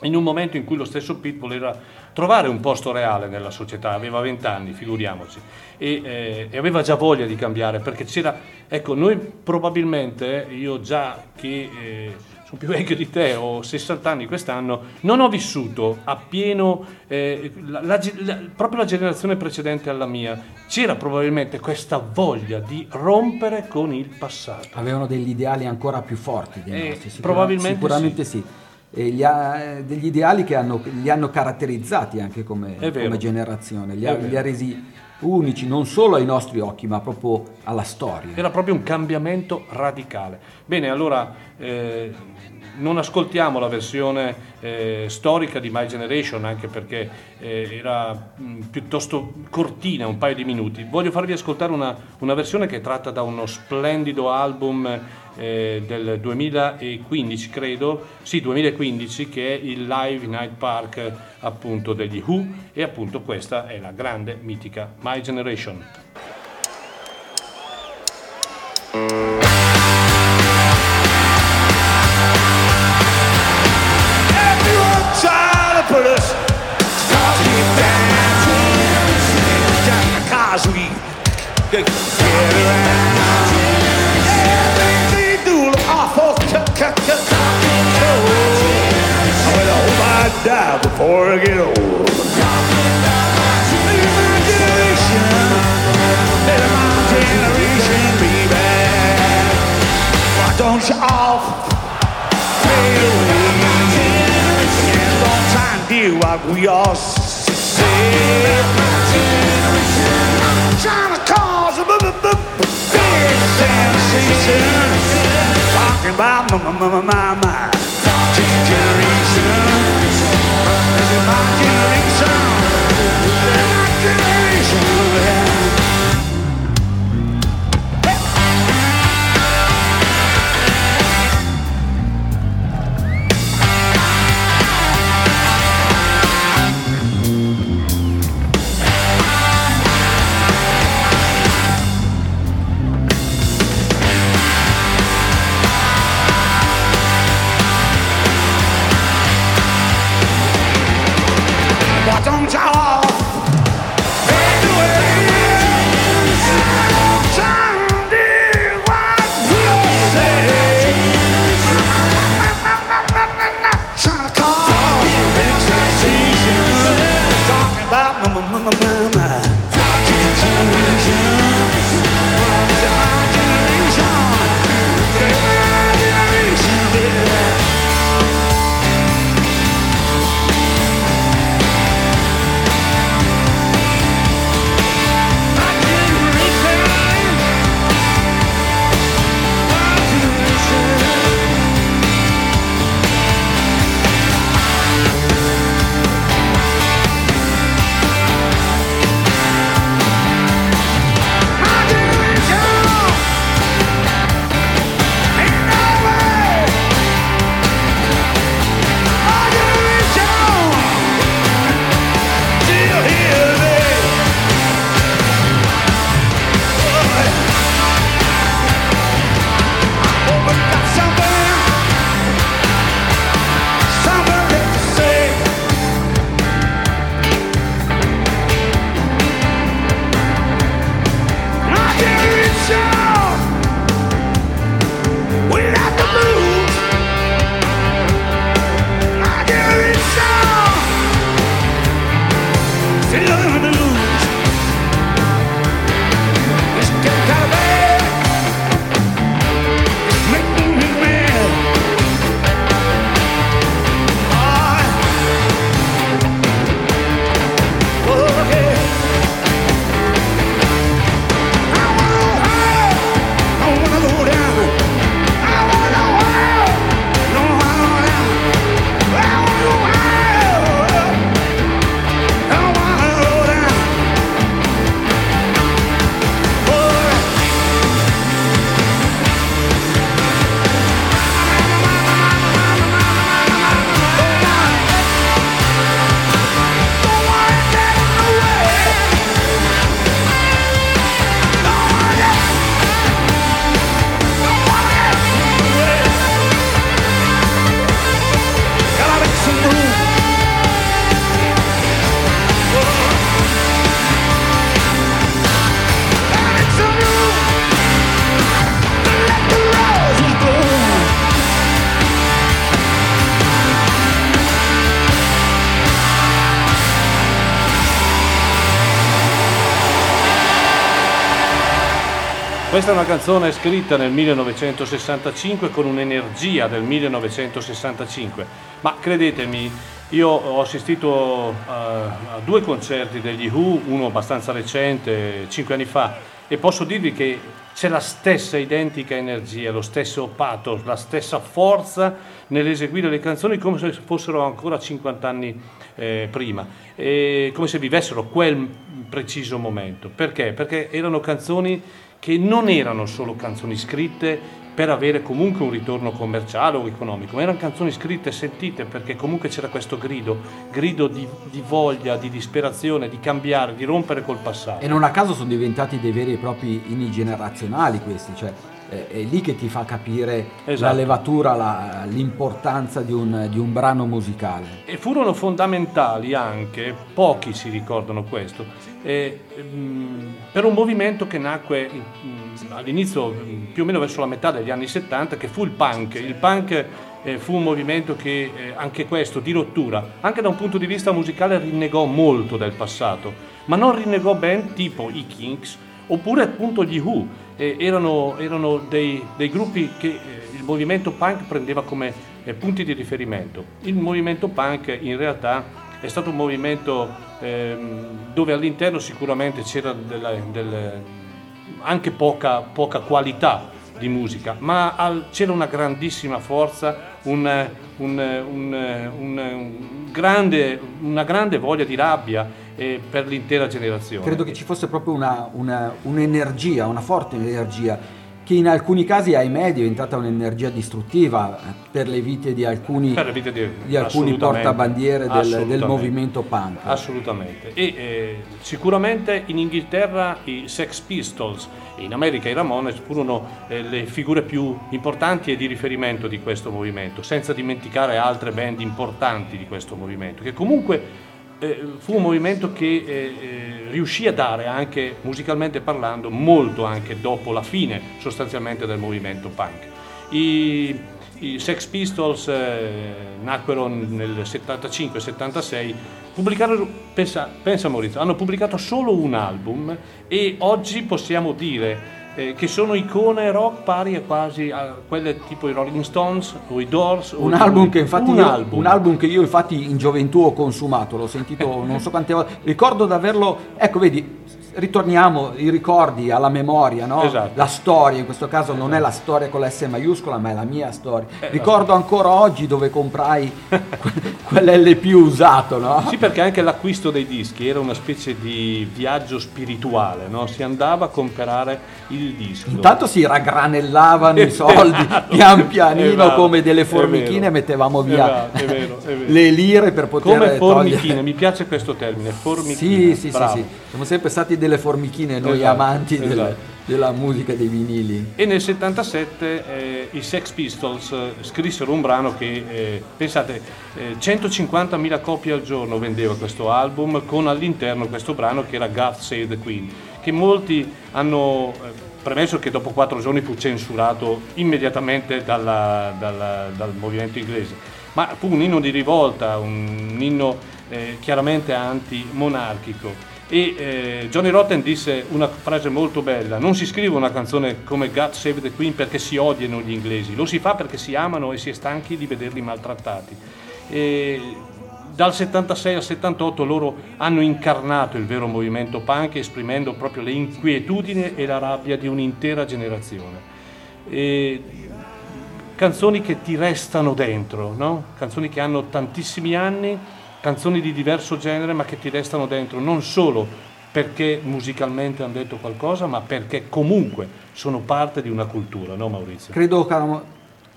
in un momento in cui lo stesso Pete voleva trovare un posto reale nella società, aveva 20 anni, figuriamoci, e, eh, e aveva già voglia di cambiare, perché c'era, ecco, noi probabilmente, io già che eh, sono più vecchio di te, ho 60 anni quest'anno, non ho vissuto appieno eh, la- la la- proprio la generazione precedente alla mia, c'era probabilmente questa voglia di rompere con il passato. Avevano degli ideali ancora più forti dei Eh, nostri, sicura- probabilmente sicuramente sì. Li ha- degli ideali che hanno- li hanno caratterizzati anche come, come generazione, li ha, li ha resi unici non solo ai nostri occhi ma proprio alla storia. Era proprio un cambiamento radicale. Bene, allora eh, non ascoltiamo la versione eh, storica di My Generation, anche perché eh, era mh, piuttosto cortina, un paio di minuti. Voglio farvi ascoltare una, una versione che è tratta da uno splendido album eh, del 2015, credo, sì 2015, che è il Live Night Park appunto degli Who. E appunto questa è la grande mitica My Generation. Get around die before I get old. My generation, my generation. Why don't you all fade away? Don't try and do what we all say. Trying to cause a big sensation. Talking about my, my, my, my, my generation. Imaginations Questa è una canzone scritta nel 1965 con un'energia del 1965, ma credetemi, io ho assistito eh, a due concerti degli Who, uno abbastanza recente, cinque anni fa, e posso dirvi che c'è la stessa identica energia, lo stesso pathos, la stessa forza nell'eseguire le canzoni come se fossero ancora 50 anni eh, prima, e come se vivessero quel preciso momento. Perché? Perché erano canzoni che non erano solo canzoni scritte per avere comunque un ritorno commerciale o economico, ma erano canzoni scritte e sentite perché comunque c'era questo grido, grido di, di voglia, di disperazione, di cambiare, di rompere col passato. E non a caso sono diventati dei veri e propri inni generazionali questi, cioè è, è lì che ti fa capire la Esatto. levatura, la- l'importanza di un, di un brano musicale. E furono fondamentali anche, pochi si ricordano questo, eh, per un movimento che nacque mm, all'inizio, mm, più o meno verso la metà degli anni 70, che fu il punk. Il punk eh, fu un movimento che eh, anche questo di rottura, anche da un punto di vista musicale rinnegò molto del passato, ma non rinnegò band tipo i Kinks oppure appunto gli Who. Eh, erano erano dei, dei gruppi che eh, il movimento punk prendeva come eh, punti di riferimento. Il movimento punk in realtà è stato un movimento ehm, dove all'interno sicuramente c'era della- del- anche poca, poca qualità di musica, ma al- c'era una grandissima forza, un- un- un grande- una grande voglia di rabbia eh, per l'intera generazione. Credo che ci fosse proprio una- una- un'energia, una forte energia, che in alcuni casi, ahimè, è diventata un'energia distruttiva eh, per le vite di alcuni, vite di- di alcuni portabandiere del, del movimento punk. Assolutamente. E eh, sicuramente in Inghilterra i Sex Pistols e in America i Ramones furono eh, le figure più importanti e di riferimento di questo movimento, senza dimenticare altre band importanti di questo movimento, che comunque eh, fu un movimento che eh, eh, riuscì a dare anche musicalmente parlando molto anche dopo la fine sostanzialmente del movimento punk. I, i Sex Pistols eh, nacquero nel 75-76, pubblicarono, pensa, pensa Maurizio, hanno pubblicato solo un album e oggi possiamo dire eh, che sono icone rock pari a quasi a quelle tipo i Rolling Stones o i Doors. o Un i- album, che infatti un io, album. un album che io infatti in gioventù ho consumato, l'ho sentito non so quante volte, ricordo di averlo, ecco vedi, ritorniamo i ricordi alla memoria, no? Esatto. la storia, in questo caso non è la storia con la S maiuscola ma è la mia storia. Eh, ricordo ancora oggi dove comprai que- quell'LP usato, no? Sì, perché anche l'acquisto dei dischi era una specie di viaggio spirituale, no? si andava a comprare il disco. Intanto si raggranellavano i soldi Esatto. pian pianino vero, come delle formichine vero. mettevamo via è vero, è vero. le lire per poter Come formichine, togliere. mi piace questo termine, formichine. Sì, sì, sì, bravo. sì, siamo sempre stati delle formichine noi Esatto, amanti esatto. della musica dei vinili. E nel 77 eh, i Sex Pistols eh, scrissero un brano che, eh, pensate, eh, 150.000 copie al giorno vendeva questo album con all'interno questo brano che era God Save the Queen, che molti hanno, eh, premesso che dopo quattro giorni fu censurato immediatamente dalla- dalla- dal movimento inglese, ma fu un inno di rivolta, un inno eh, chiaramente anti-monarchico. E eh, Johnny Rotten disse una frase molto bella: Non si scrive una canzone come God Save the Queen perché si odiano gli inglesi, lo si fa perché si amano e si è stanchi di vederli maltrattati. E dal 76 al 78 loro hanno incarnato il vero movimento punk esprimendo proprio le inquietudini e la rabbia di un'intera generazione. E canzoni che ti restano dentro, no? canzoni che hanno tantissimi anni, canzoni di diverso genere ma che ti restano dentro non solo perché musicalmente hanno detto qualcosa, ma perché comunque sono parte di una cultura, no Maurizio? Credo, caro,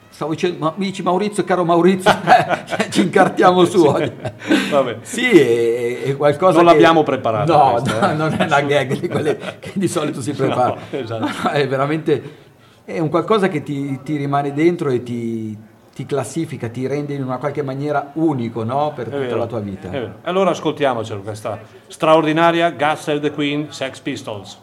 stavo dicendo, ma mi dici Maurizio, caro Maurizio, eh, ci incartiamo su oggi. vabbè. Sì, è, è qualcosa Non che- l'abbiamo preparata No, questa, no, eh. non è una gag di quelle che di solito si prepara. No, esatto. No, è veramente è un qualcosa che ti, ti rimane dentro e ti, ti classifica, ti rende in una qualche maniera unico no? per tutta la tua vita. Allora ascoltiamocelo questa straordinaria Save the Queen Sex Pistols.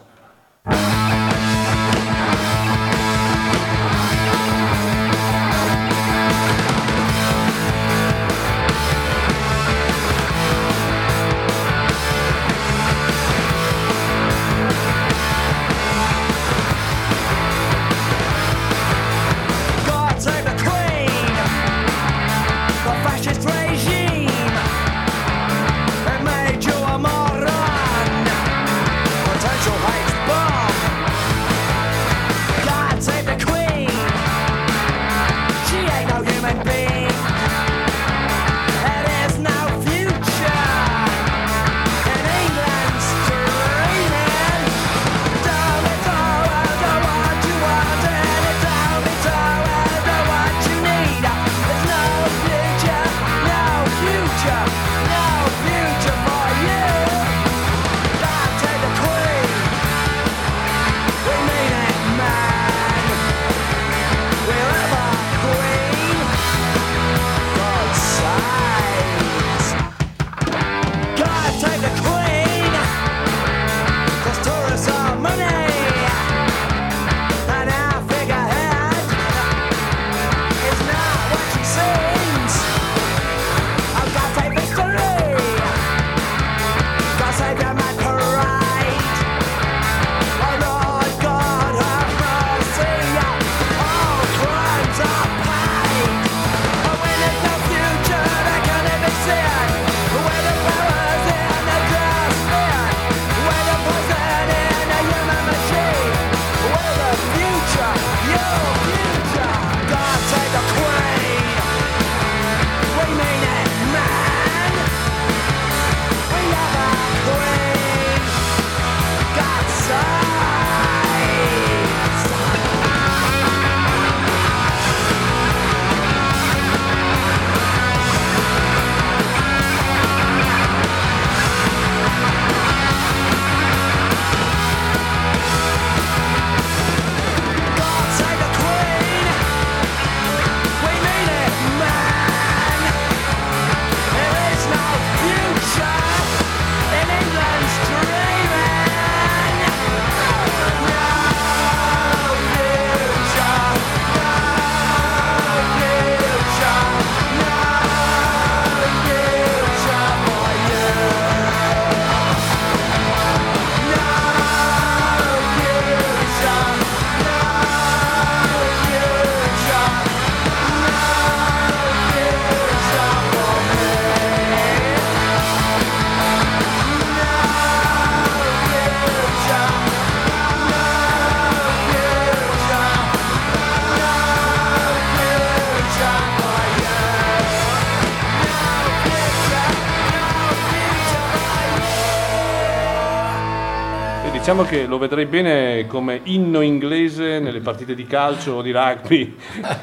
Diciamo che lo vedrei bene come inno inglese nelle partite di calcio o di rugby.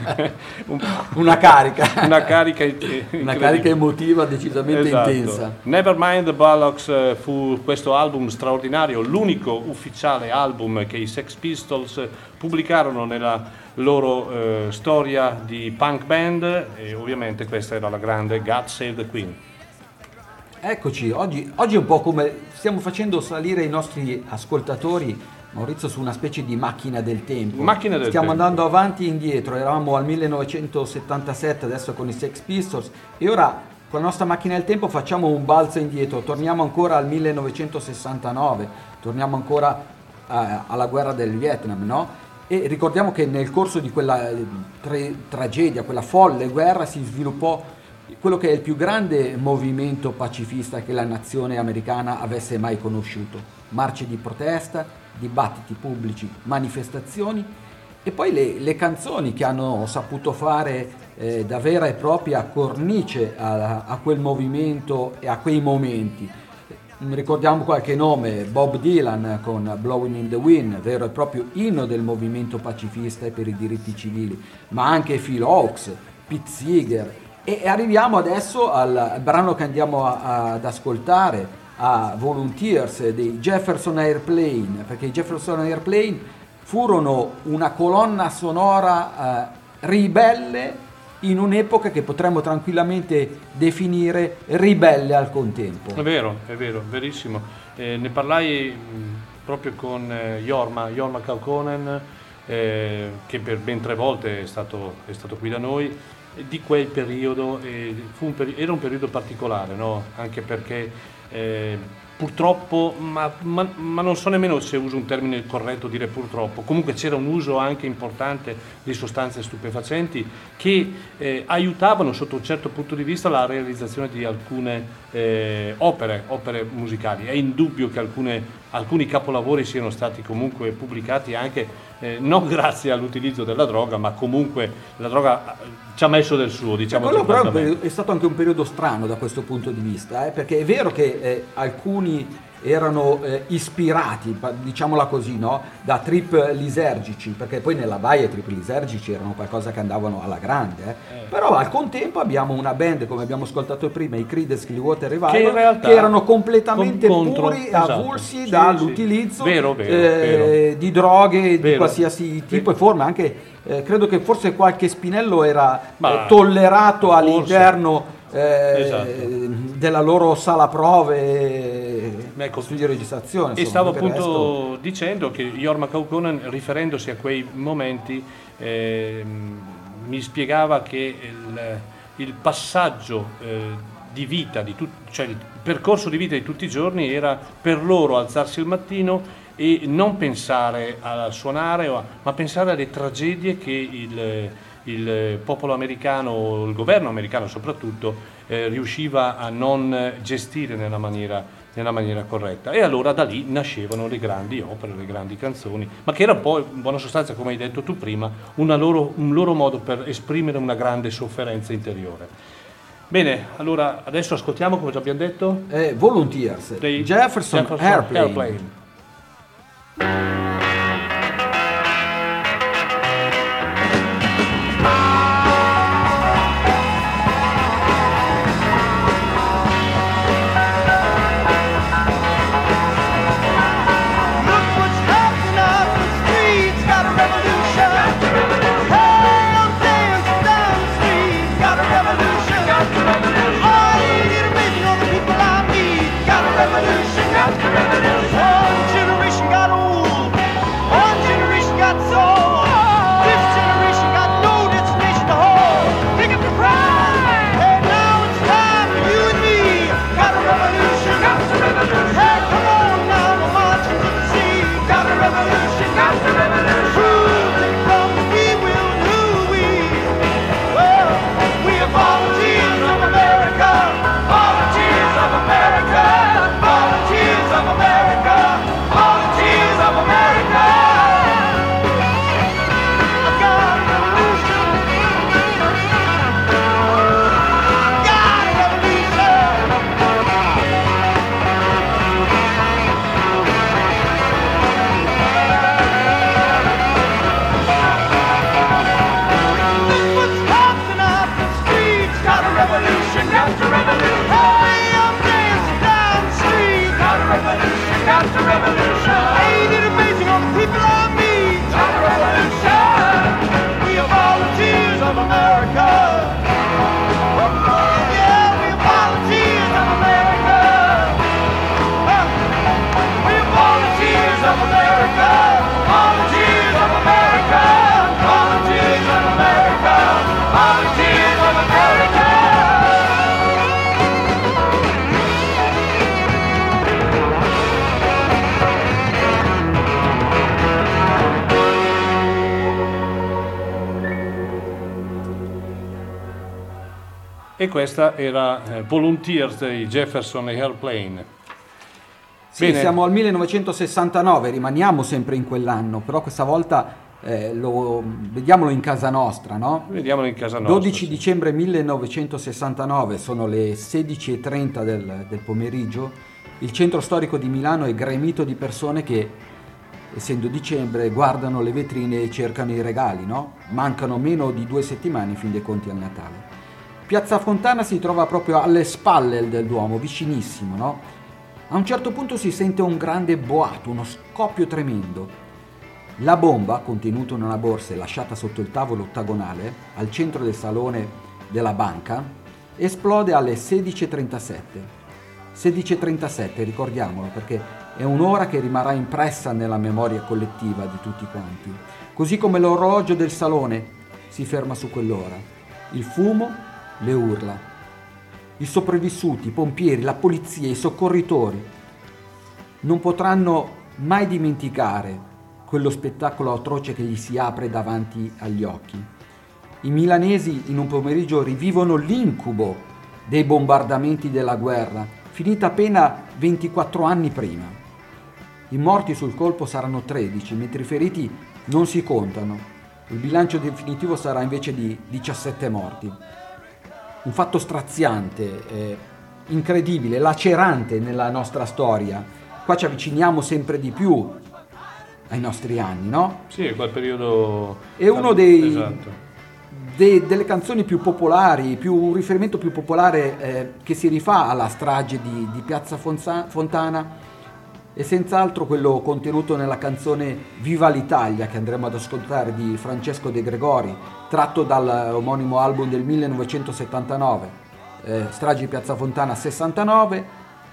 Un- Una carica. Una carica, Una carica emotiva decisamente Esatto. intensa. Nevermind the Bollocks eh, fu questo album straordinario, l'unico ufficiale album che i Sex Pistols pubblicarono nella loro eh, storia di punk band e ovviamente questa era la grande God Save the Queen. Eccoci, oggi, oggi è un po' come stiamo facendo salire i nostri ascoltatori, Maurizio, su una specie di macchina del tempo. Macchina del stiamo tempo. andando avanti e indietro, eravamo al 1977 adesso con i Sex Pistols e ora con la nostra macchina del tempo facciamo un balzo indietro, torniamo ancora al 1969, torniamo ancora eh, alla guerra del Vietnam, no? E ricordiamo che nel corso di quella eh, tre- tragedia, quella folle guerra si sviluppò quello che è il più grande movimento pacifista che la nazione americana avesse mai conosciuto. Marce di protesta, dibattiti pubblici, manifestazioni e poi le, le canzoni che hanno saputo fare eh, da vera e propria cornice a, a quel movimento e a quei momenti. Ricordiamo qualche nome, Bob Dylan con Blowing in the Wind, vero e proprio inno del movimento pacifista e per i diritti civili, ma anche Phil Hawks, Pete Seeger e arriviamo adesso al, brano che andiamo a- ad ascoltare, a Volunteers dei Jefferson Airplane, perché i Jefferson Airplane furono una colonna sonora eh, ribelle in un'epoca che potremmo tranquillamente definire ribelle al contempo. È vero, è vero, verissimo. Eh, ne parlai proprio con eh, Jorma, Jorma Kaukonen, eh, che per ben tre volte è stato, è stato qui da noi, di quel periodo, e fu un peri- era un periodo particolare, no? anche perché eh, purtroppo, ma, ma- ma non so nemmeno se uso un termine corretto dire purtroppo, comunque c'era un uso anche importante di sostanze stupefacenti che eh, aiutavano sotto un certo punto di vista la realizzazione di alcune eh, opere, opere musicali. È indubbio che alcune- alcuni capolavori siano stati comunque pubblicati anche eh, non grazie all'utilizzo della droga, ma comunque la droga eh, ci ha messo del suo, diciamo. Quello però è stato anche un periodo strano da questo punto di vista, eh, perché è vero che eh, alcuni erano eh, ispirati, diciamola così, no? da trip lisergici, perché poi nella baia i trip lisergici erano qualcosa che andavano alla grande, eh. però al contempo abbiamo una band, come abbiamo ascoltato prima, i Creedence Clearwater Revival, Che che erano completamente con- puri, esatto. avulsi Sì, dall'utilizzo sì. Vero, vero, eh, vero. di droghe di qualsiasi tipo e forma, anche eh, credo che forse qualche spinello era Ma eh, tollerato forse. all'interno eh, Esatto. della loro sala prove Ecco. studio di registrazione. E insomma, stavo per il appunto resto- dicendo che Jorma Kaukonen, riferendosi a quei momenti, ehm, mi spiegava che il, il passaggio eh, di vita, di tut- cioè il percorso di vita di tutti i giorni era per loro alzarsi al mattino e non pensare a suonare, ma pensare alle tragedie che il, il popolo americano, il governo americano soprattutto, eh, riusciva a non gestire nella maniera, nella maniera corretta. E allora da lì nascevano le grandi opere, le grandi canzoni, ma che era poi, in buona sostanza, come hai detto tu prima, una loro- un loro modo per esprimere una grande sofferenza interiore. Bene, allora adesso ascoltiamo, come già abbiamo detto, Eh, Volunteers, dei Jefferson, Airplane. Airplane. Questa era eh, Volunteers dei Jefferson Airplane. Sì, Bene. siamo al 1969, rimaniamo sempre in quell'anno, però questa volta eh, lo, vediamolo in casa nostra, no? Vediamolo in casa nostra. 12 sì. dicembre 1969, sono le 16.30 del, del pomeriggio, il centro storico di Milano è gremito di persone che, essendo dicembre, guardano le vetrine e cercano i regali, no? Mancano meno di due settimane in fin dei conti al Natale. Piazza Fontana si trova proprio alle spalle del Duomo, vicinissimo, no? A un certo punto si sente un grande boato, uno scoppio tremendo. La bomba, contenuta in una borsa e lasciata sotto il tavolo ottagonale, al centro del salone della banca, esplode alle 16.37. 16.37, ricordiamolo, perché è un'ora che rimarrà impressa nella memoria collettiva di tutti quanti. Così come l'orologio del salone si ferma su quell'ora. Il fumo, le urla. I sopravvissuti, i pompieri, la polizia, i soccorritori non potranno mai dimenticare quello spettacolo atroce che gli si apre davanti agli occhi. I milanesi in un pomeriggio rivivono l'incubo dei bombardamenti della guerra, finita appena 24 anni prima. I morti sul colpo saranno 13, mentre i feriti non si contano. Il bilancio definitivo sarà invece di 17 morti. Un fatto straziante, eh, incredibile, lacerante nella nostra storia. Qua ci avviciniamo sempre di più ai nostri anni, no? Sì, quel periodo... È uno dei, Esatto. de- delle canzoni più popolari, più, un riferimento più popolare eh, che si rifà alla strage di, di Piazza Fonza- Fontana e senz'altro quello contenuto nella canzone Viva l'Italia che andremo ad ascoltare di Francesco De Gregori, tratto dal omonimo album del 1979, eh, Strage di Piazza Fontana 69,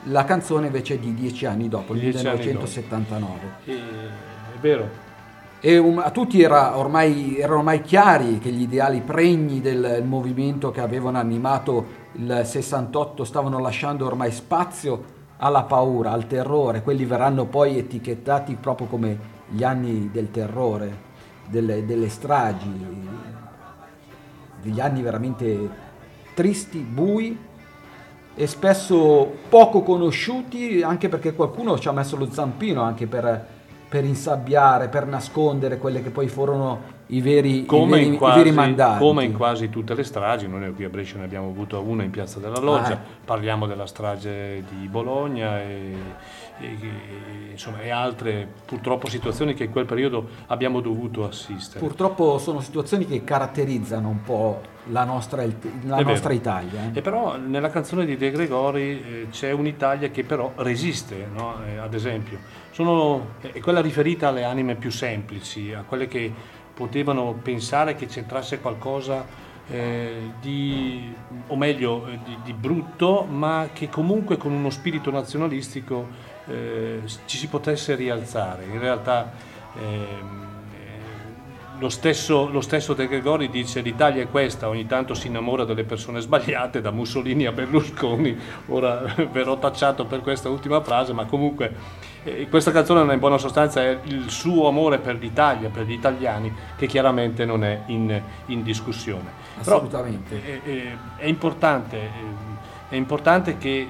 la canzone invece di dieci anni dopo, il Dieci anni dopo. 1979. E- È vero. E um, a tutti era ormai, erano ormai chiari che gli ideali pregni del movimento che avevano animato il 68 stavano lasciando ormai spazio alla paura, al terrore. Quelli verranno poi etichettati proprio come gli anni del terrore, delle, delle stragi, degli anni veramente tristi, bui e spesso poco conosciuti anche perché qualcuno ci ha messo lo zampino anche per, per insabbiare, per nascondere quelle che poi furono i veri, i Come, veri, in i quasi, veri mandanti. come in quasi tutte le stragi, noi qui a Brescia ne abbiamo avuto una in Piazza della Loggia, Ah, eh. parliamo della strage di Bologna e, e- insomma, e altre purtroppo situazioni che in quel periodo abbiamo dovuto assistere. Purtroppo sono situazioni che caratterizzano un po' la nostra, la nostra Italia. eh. E però nella canzone di De Gregori eh, c'è un'Italia che però resiste, no? Eh, ad esempio. Sono, è quella riferita alle anime più semplici, a quelle che potevano pensare che c'entrasse qualcosa eh, di, o meglio, eh, di, di brutto, ma che comunque con uno spirito nazionalistico eh, ci si potesse rialzare. In realtà ehm, eh, lo stesso, lo stesso De Gregori dice l'Italia è questa, ogni tanto si innamora delle persone sbagliate, da Mussolini a Berlusconi, ora verrò tacciato per questa ultima frase, ma comunque eh, questa canzone in buona sostanza è il suo amore per l'Italia, per gli italiani, che chiaramente non è in, in discussione. Però, Assolutamente. è, è- è importante, eh, è importante che,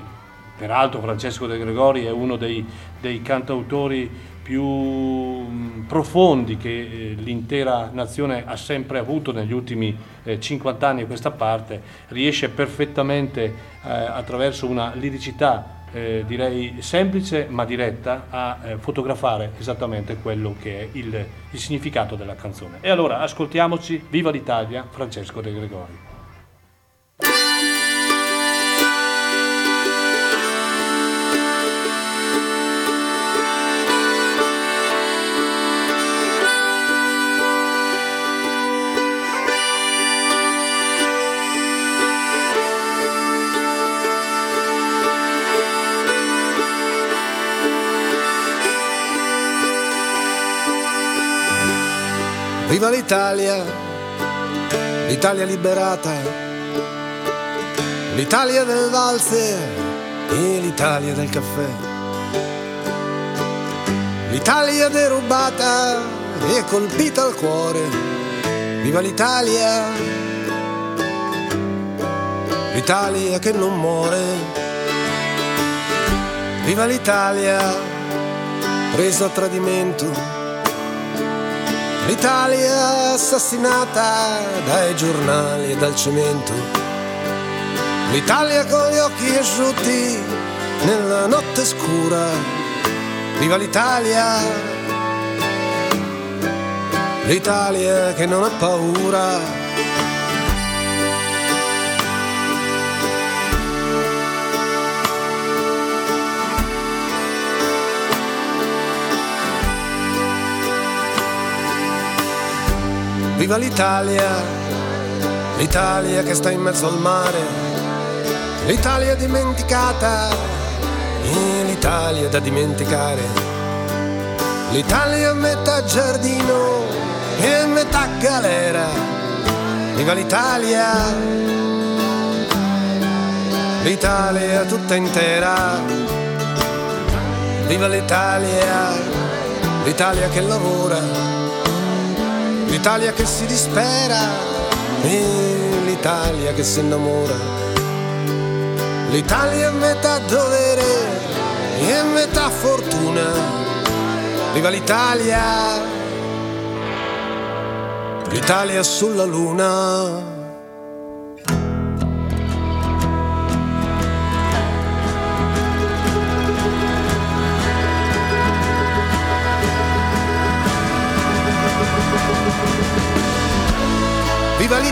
peraltro Francesco De Gregori è uno dei, dei cantautori più mh, profondi che eh, l'intera nazione ha sempre avuto negli ultimi eh, 50 anni a questa parte, riesce perfettamente eh, attraverso una liricità eh, direi semplice ma diretta a eh, fotografare esattamente quello che è il, il significato della canzone. E allora ascoltiamoci Viva l'Italia, Francesco De Gregori. Viva l'Italia, l'Italia liberata, l'Italia del valzer e l'Italia del caffè. L'Italia derubata e colpita al cuore. Viva l'Italia, l'Italia che non muore. Viva l'Italia, presa a tradimento. L'Italia assassinata dai giornali e dal cemento. L'Italia con gli occhi asciutti nella notte scura. Viva l'Italia, l'Italia che non ha paura. Viva l'Italia, l'Italia che sta in mezzo al mare, l'Italia dimenticata, l'Italia da dimenticare, l'Italia metà giardino e metà galera. Viva l'Italia, l'Italia tutta intera. Viva l'Italia, l'Italia che lavora l'Italia che si dispera e l'Italia che si innamora. L'Italia è metà dovere e metà fortuna. Viva l'Italia! L'Italia sulla luna.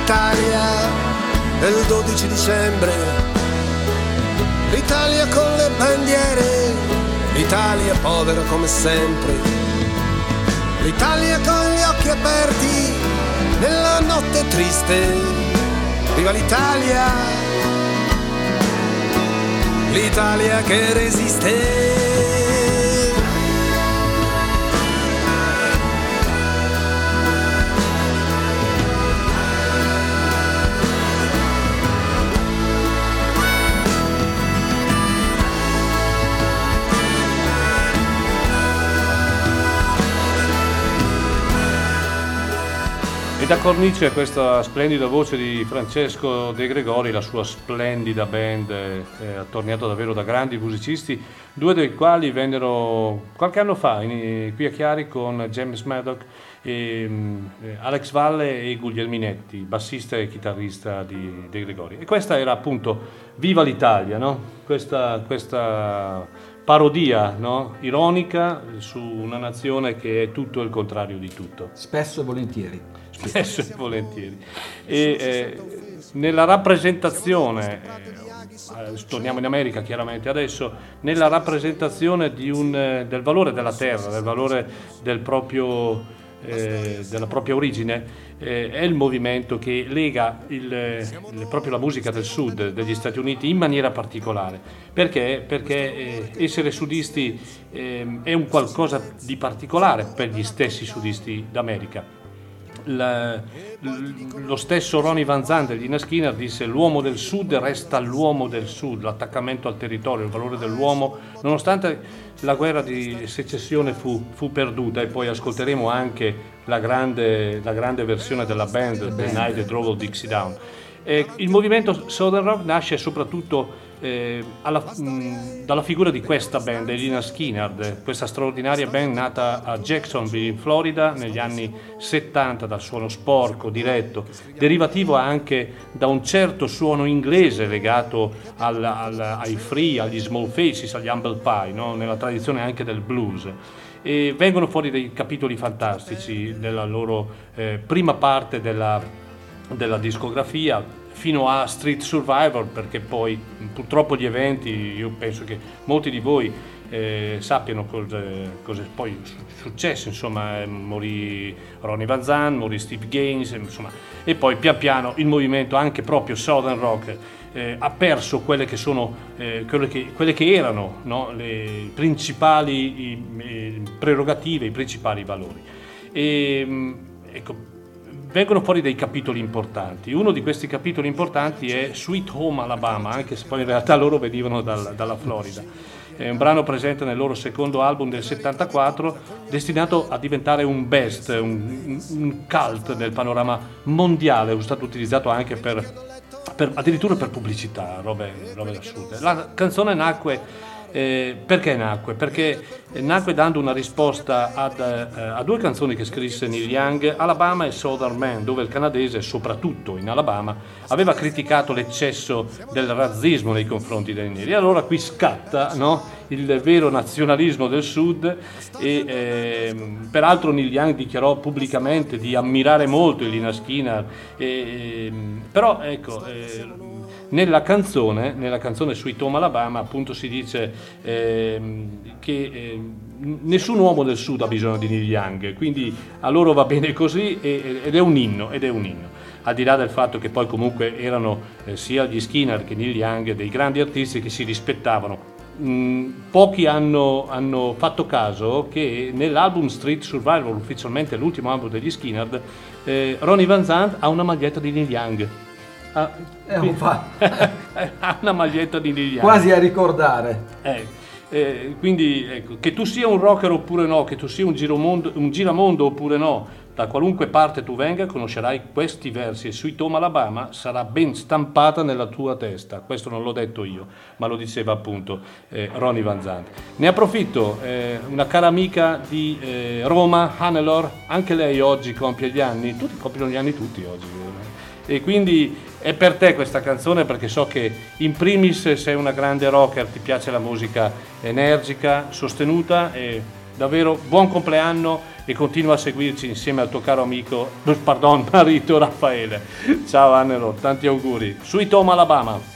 L'Italia del 12 dicembre, l'Italia con le bandiere, l'Italia povera come sempre, l'Italia con gli occhi aperti nella notte triste. Viva l'Italia, l'Italia che resiste. E da cornice questa splendida voce di Francesco De Gregori, la sua splendida band, eh, attorniata davvero da grandi musicisti, due dei quali vennero qualche anno fa in, qui a Chiari con James Maddock, e, mm, eh, Alex Valle e Guglielminetti, bassista e chitarrista di De Gregori. E questa era appunto Viva l'Italia, no? questa, questa parodia no? ironica su una nazione che è tutto il contrario di tutto. Spesso e volentieri. Spesso e volentieri. E eh, nella rappresentazione, eh, torniamo in America chiaramente adesso, nella rappresentazione un, eh, del valore della terra, del valore del proprio, eh, della propria origine, eh, è il movimento che lega il, il, proprio la musica del sud degli Stati Uniti in maniera particolare. Perché? Perché eh, essere sudisti è un qualcosa di particolare per gli stessi sudisti d'America la, lo stesso Ronnie Van Zandt di Skinner disse l'uomo del sud resta l'uomo del sud, l'attaccamento al territorio, il valore dell'uomo, nonostante la guerra di secessione fu, fu perduta e poi ascolteremo anche la grande, la grande versione della band The Night Drove Dixie Down. Eh, il movimento Southern Rock nasce soprattutto eh, alla, mh, dalla figura di questa band, Elina Skinner, questa straordinaria band nata a Jacksonville in Florida negli anni 70 dal suono sporco, diretto, derivativo anche da un certo suono inglese legato al, al, ai free, agli small faces, agli humble pie, no? nella tradizione anche del blues. E vengono fuori dei capitoli fantastici nella loro eh, prima parte della, della discografia, fino a Street Survivor perché poi purtroppo gli eventi, io penso che molti di voi eh, sappiano cosa, cosa è poi successo, insomma eh, morì Ronnie Van Zandt, morì Steve Gaines, insomma, e poi pian piano il movimento anche proprio Southern Rock eh, ha perso quelle che, sono, eh, quelle che, quelle che erano no? le principali i, i prerogative, i principali valori. E, ecco, vengono fuori dei capitoli importanti. Uno di questi capitoli importanti è Sweet Home Alabama, anche se poi in realtà loro venivano dal, dalla Florida. È un brano presente nel loro secondo album del 74, destinato a diventare un best, un, un cult nel panorama mondiale, è stato utilizzato anche per per- addirittura per pubblicità, robe, robe assurde. La canzone nacque eh, perché nacque? Perché nacque dando una risposta ad, eh, a due canzoni che scrisse Neil Young, Alabama e Southern Man, dove il canadese, soprattutto in Alabama, aveva criticato l'eccesso del razzismo nei confronti dei neri. E allora qui scatta no, il vero nazionalismo del Sud e ehm, peraltro Neil Young dichiarò pubblicamente di ammirare molto Elina Skinner, ehm, però ecco... eh, nella canzone, nella canzone Sweet Home Alabama appunto si dice ehm, che ehm, nessun uomo del sud ha bisogno di Neil Young, quindi a loro va bene così e- ed è un inno, ed è un inno. Al di là del fatto che poi comunque erano eh, sia gli Skinner che Neil Young dei grandi artisti che si rispettavano. Mm, pochi hanno, hanno fatto caso che nell'album Street Survival, ufficialmente l'ultimo album degli Skinner, eh, Ronnie Van Zandt ha una maglietta di Neil Young. Ha, È un fa- ha una maglietta di Young. quasi a ricordare. Eh, eh, quindi ecco, che tu sia un rocker oppure no, che tu sia un, giromondo- un giramondo oppure no, da qualunque parte tu venga conoscerai questi versi e Sweet Home Alabama sarà ben stampata nella tua testa. Questo non l'ho detto io, ma lo diceva appunto eh, Ronnie Van Zandt. Ne approfitto, eh, una cara amica di eh, Roma, Hannelore, anche lei oggi compie gli anni, tutti compiono gli anni tutti oggi. E quindi è per te questa canzone perché so che in primis sei una grande rocker, ti piace la musica energica, sostenuta e davvero buon compleanno e continua a seguirci insieme al tuo caro amico, pardon, marito Raffaele. Ciao Annelo, tanti auguri. Sweet Home Alabama.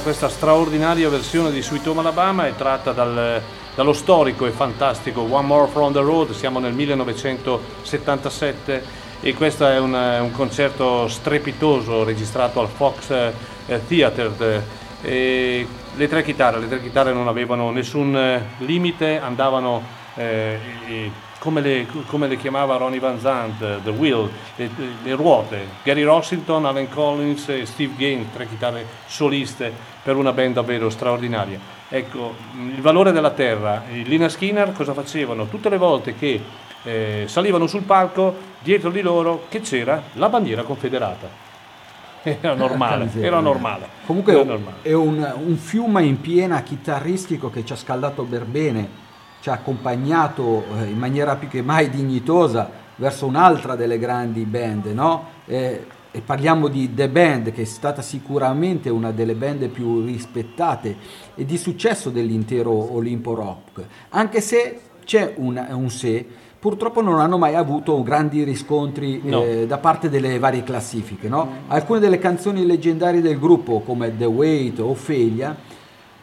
Questa, straordinaria versione di Sweet Home Alabama è tratta dal- dallo storico e fantastico One More From The Road, siamo nel 1977 e questo è un, un concerto strepitoso registrato al Fox eh, Theatre. eh, e le tre chitarre, le tre chitarre non avevano nessun limite, andavano eh, come, le, come le chiamava Ronnie Van Zandt, eh, The Wheel, le, le ruote, Gary Rossington, Alan Collins e Steve Gaines, tre chitarre soliste per una band davvero straordinaria. Ecco, il valore della terra, i Lina Skinner cosa facevano? Tutte le volte che eh, salivano sul palco, dietro di loro che c'era la bandiera confederata. Era normale, era normale. Comunque era normale. è un, un fiume in piena chitarristico che ci ha scaldato per bene, ci ha accompagnato eh, in maniera più che mai dignitosa verso un'altra delle grandi band, no? Eh, e parliamo di The Band, che è stata sicuramente una delle band più rispettate e di successo dell'intero Olimpo Rock, anche se c'è un, un se, purtroppo non hanno mai avuto grandi riscontri No. eh, da parte delle varie classifiche. no? Alcune delle canzoni leggendarie del gruppo, come The Wait o Ophelia,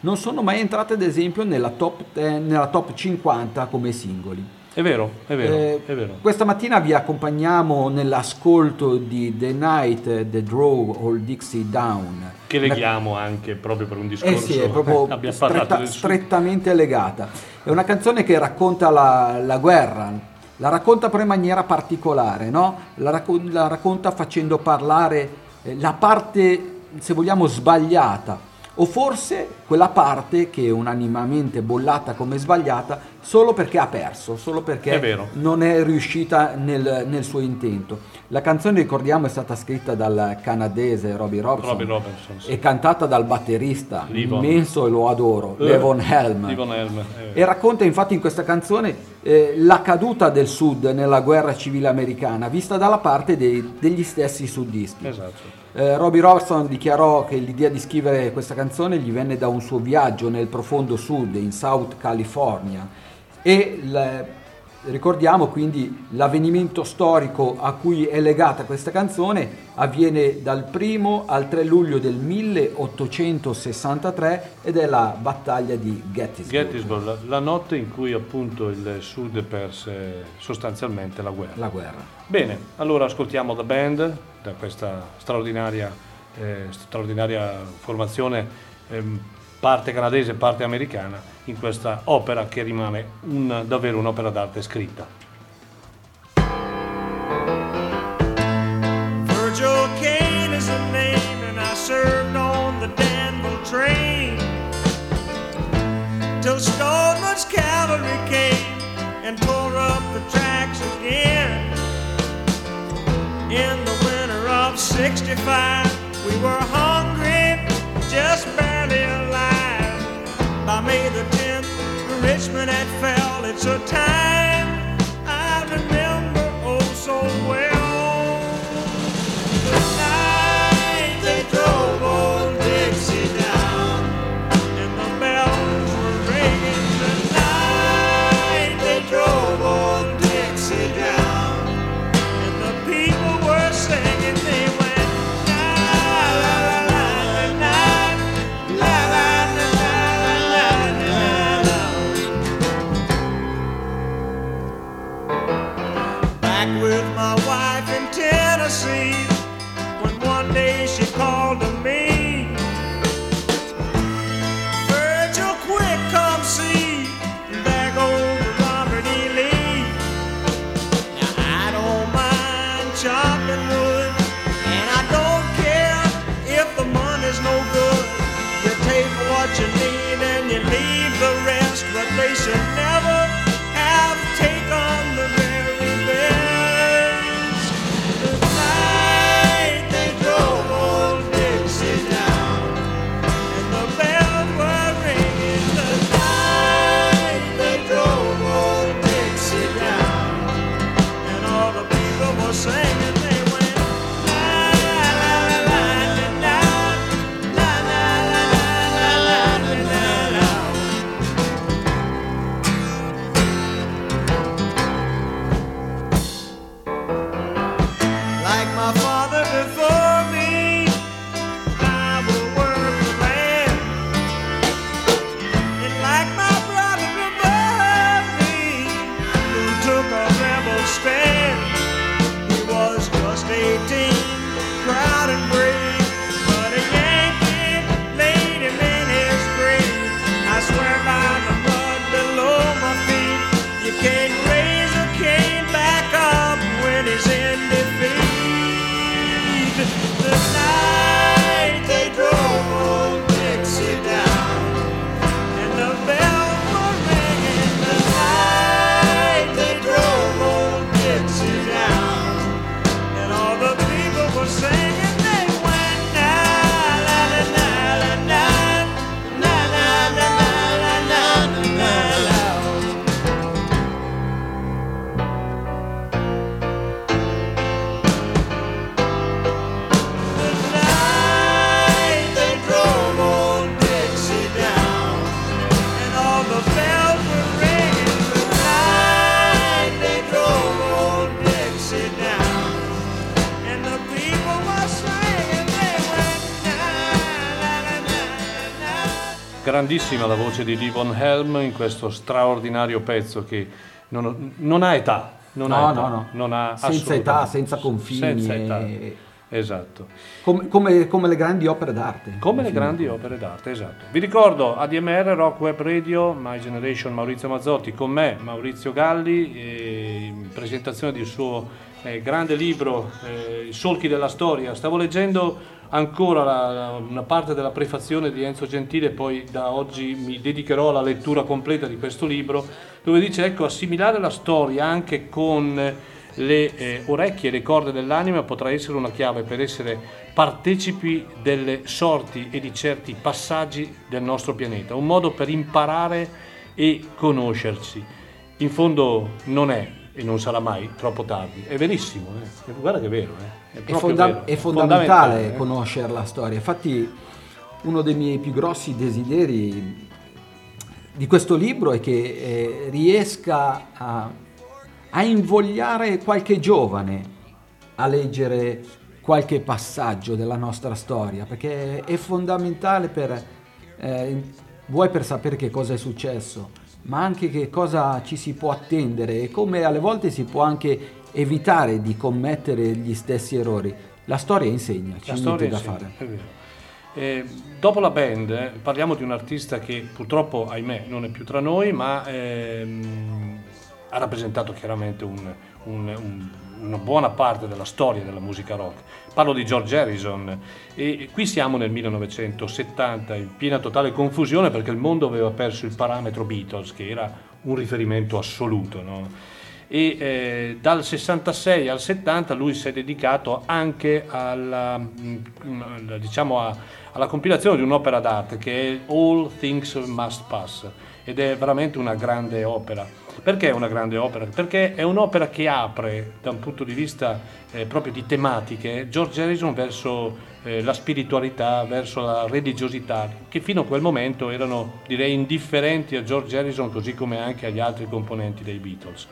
non sono mai entrate, ad esempio, nella top, 10 nella top 50 come singoli. È vero, è vero, Eh, è vero. Questa mattina vi accompagniamo nell'ascolto di The Night, The Draw All Dixie Down. Che leghiamo anche proprio per un discorso. Eh sì, è proprio stretta- strettamente legata. È una canzone che racconta la, la guerra, la racconta però in maniera particolare, no? la, racco- la racconta facendo parlare eh, la parte, se vogliamo, sbagliata, o forse quella parte che è unanimamente bollata come sbagliata solo perché ha perso, solo perché È non è riuscita nel, nel suo intento. La canzone, ricordiamo, è stata scritta dal canadese Robbie Robson, Robbie Robinson, sì. e cantata dal batterista Levon. immenso e lo adoro, Eh, Levon Helm. Levon Helm, eh. E racconta infatti in questa canzone eh, la caduta del Sud nella guerra civile americana, vista dalla parte dei- degli stessi sudisti. Esatto. Eh, Robbie Robson dichiarò che l'idea di scrivere questa canzone gli venne da un suo viaggio nel profondo sud, in South California. E ricordiamo quindi l'avvenimento storico a cui è legata questa canzone avviene dal 1 al 3 luglio del 1863 ed è la battaglia di Gettysburg. Gettysburg, la, la notte in cui appunto il Sud perse sostanzialmente la guerra. La guerra. Bene, allora ascoltiamo The Band, da questa straordinaria, eh, straordinaria formazione, ehm, parte canadese, parte americana, in questa opera che rimane un- davvero un'opera d'arte scritta. Virgil Kane is the name, and I served on. In the winter of '65, we were hungry, just alive. By May the 10th, Richmond had fell. It's a time I remember oh so well. Grandissima la voce di Livon Helm in questo straordinario pezzo che non, non ha età. Non No, ha età, no, no. non ha Senza età, senza confini Senza età. e- Esatto. Come, come- come le grandi opere d'arte. Come le grandi opere d'arte, esatto. Vi ricordo ADMR, Rock Web Radio, My Generation Maurizio Mazzotti, con me Maurizio Galli, e in presentazione del suo eh, grande libro eh, I solchi della storia. Stavo leggendo ancora la- la- una parte della prefazione di Enzo Gentile, poi da oggi mi dedicherò alla lettura completa di questo libro, dove dice ecco assimilare la storia anche con le eh, orecchie e le corde dell'anima potrà essere una chiave per essere partecipi delle sorti e di certi passaggi del nostro pianeta, un modo per imparare e conoscerci. In fondo non è e non sarà mai troppo tardi, è verissimo, eh. guarda che è vero, eh. è, È, fonda- vero, è fondamentale eh. conoscere la storia. Infatti, uno dei miei più grossi desideri di questo libro è che eh, riesca a, a invogliare qualche giovane a leggere qualche passaggio della nostra storia, perché è fondamentale per, eh, vuoi per sapere che cosa è successo, ma anche che cosa ci si può attendere e come alle volte si può anche evitare di commettere gli stessi errori. La storia insegna, c'è niente da insegna, fare. è vero. Eh, dopo la band eh, parliamo di un artista che purtroppo, ahimè, non è più tra noi, ma ehm, ha rappresentato chiaramente un- un- un- una buona parte della storia della musica rock. Parlo di George Harrison e qui siamo nel 1970 in piena totale confusione perché il mondo aveva perso il parametro Beatles che era un riferimento assoluto. no? e eh, dal 66 al 70 lui si è dedicato anche alla, mm, diciamo a- alla compilazione di un'opera d'arte che è All Things Must Pass ed è veramente una grande opera. Perché è una grande opera? Perché è un'opera che apre da un punto di vista eh, proprio di tematiche George Harrison verso eh, la spiritualità, verso la religiosità, che fino a quel momento erano direi indifferenti a George Harrison così come anche agli altri componenti dei Beatles.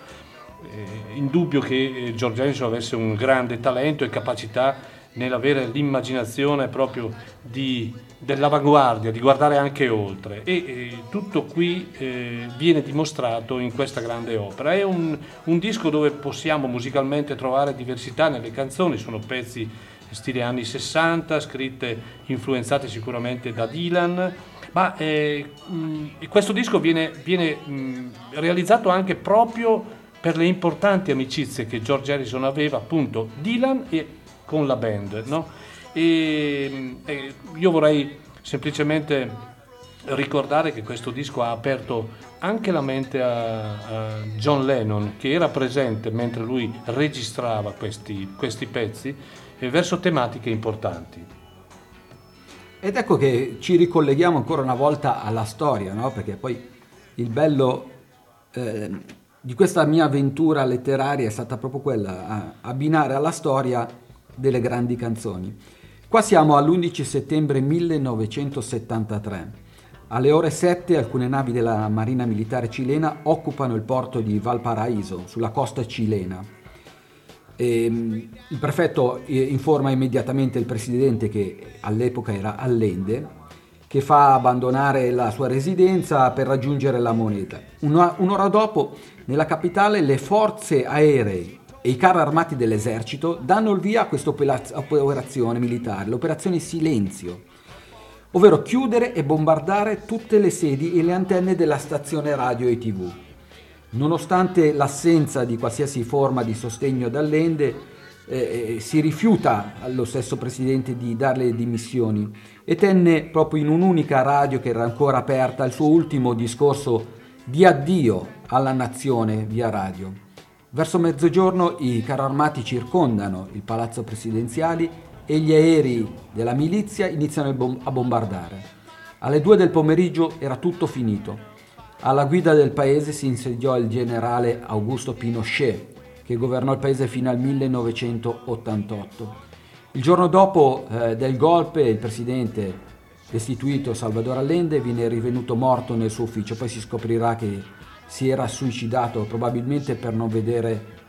Eh, indubbio che eh, George Harrison avesse un grande talento e capacità nell'avere l'immaginazione proprio di- dell'avanguardia, di guardare anche oltre. E eh, tutto qui eh, viene dimostrato in questa grande opera. È un, un disco dove possiamo musicalmente trovare diversità nelle canzoni, sono pezzi stile anni 60, scritte influenzate sicuramente da Dylan, ma eh, questo disco viene, viene, realizzato anche proprio per le importanti amicizie che George Harrison aveva, appunto Dylan e con la band. no? E, e io vorrei semplicemente ricordare che questo disco ha aperto anche la mente a, John Lennon, che era presente mentre lui registrava questi, questi pezzi, verso tematiche importanti. Ed ecco che ci ricolleghiamo ancora una volta alla storia, no? Perché poi il bello eh, di questa mia avventura letteraria è stata proprio quella, abbinare alla storia delle grandi canzoni. Qua siamo all'11 settembre 1973. Alle ore 7 alcune navi della Marina Militare cilena occupano il porto di Valparaíso, sulla costa cilena. Ehm, il prefetto eh, informa immediatamente il presidente, che all'epoca era Allende, che fa abbandonare la sua residenza per raggiungere la moneta. Un'ora dopo, nella capitale, le forze aeree e i carri armati dell'esercito danno il via a questa opera- operazione militare, l'operazione Silenzio, ovvero chiudere e bombardare tutte le sedi e le antenne della stazione radio e tv. Nonostante l'assenza di qualsiasi forma di sostegno dall'Ende, eh, eh, si rifiuta allo stesso presidente di dare le dimissioni e tenne proprio in un'unica radio che era ancora aperta il suo ultimo discorso di addio alla nazione via radio. Verso mezzogiorno i carri armati circondano il palazzo presidenziale e gli aerei della milizia iniziano a bombardare. Alle due del pomeriggio era tutto finito. Alla guida del paese si insediò il generale Augusto Pinochet, che governò il paese fino al 1988. Il giorno dopo eh, del golpe il presidente destituito Salvador Allende viene rivenuto morto nel suo ufficio, poi si scoprirà che si era suicidato probabilmente per non vedere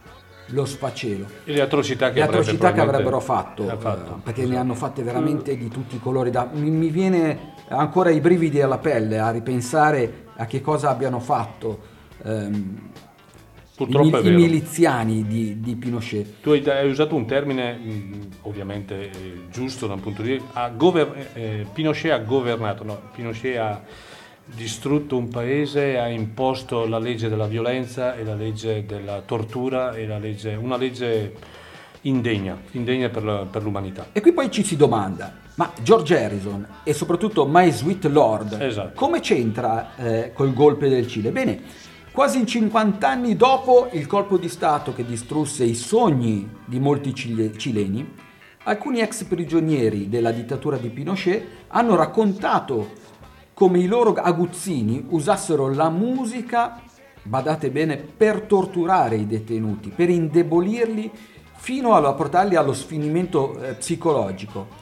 lo sfacelo. E le atrocità che, Le avrebbe atrocità che avrebbero fatto, fatto. eh, perché ne hanno fatte veramente di tutti i colori. da- mi, mi viene ancora i brividi alla pelle a ripensare a che cosa abbiano fatto ehm, i, Purtroppo i vero. miliziani di, di Pinochet. Tu hai, hai usato un termine mh, ovviamente eh, giusto da un punto di vista. ha gover- eh, Pinochet ha governato, no, Pinochet ha distrutto un paese, ha imposto la legge della violenza e la legge della tortura e la legge, una legge indegna, indegna per, la- per l'umanità. E qui poi ci si domanda, ma George Harrison e soprattutto My Sweet Lord, Esatto. come c'entra eh, col golpe del Cile? Bene, quasi 50 anni dopo il colpo di Stato che distrusse i sogni di molti cile- cileni, alcuni ex prigionieri della dittatura di Pinochet hanno raccontato come i loro aguzzini usassero la musica, badate bene, per torturare i detenuti, per indebolirli fino a portarli allo sfinimento eh, psicologico.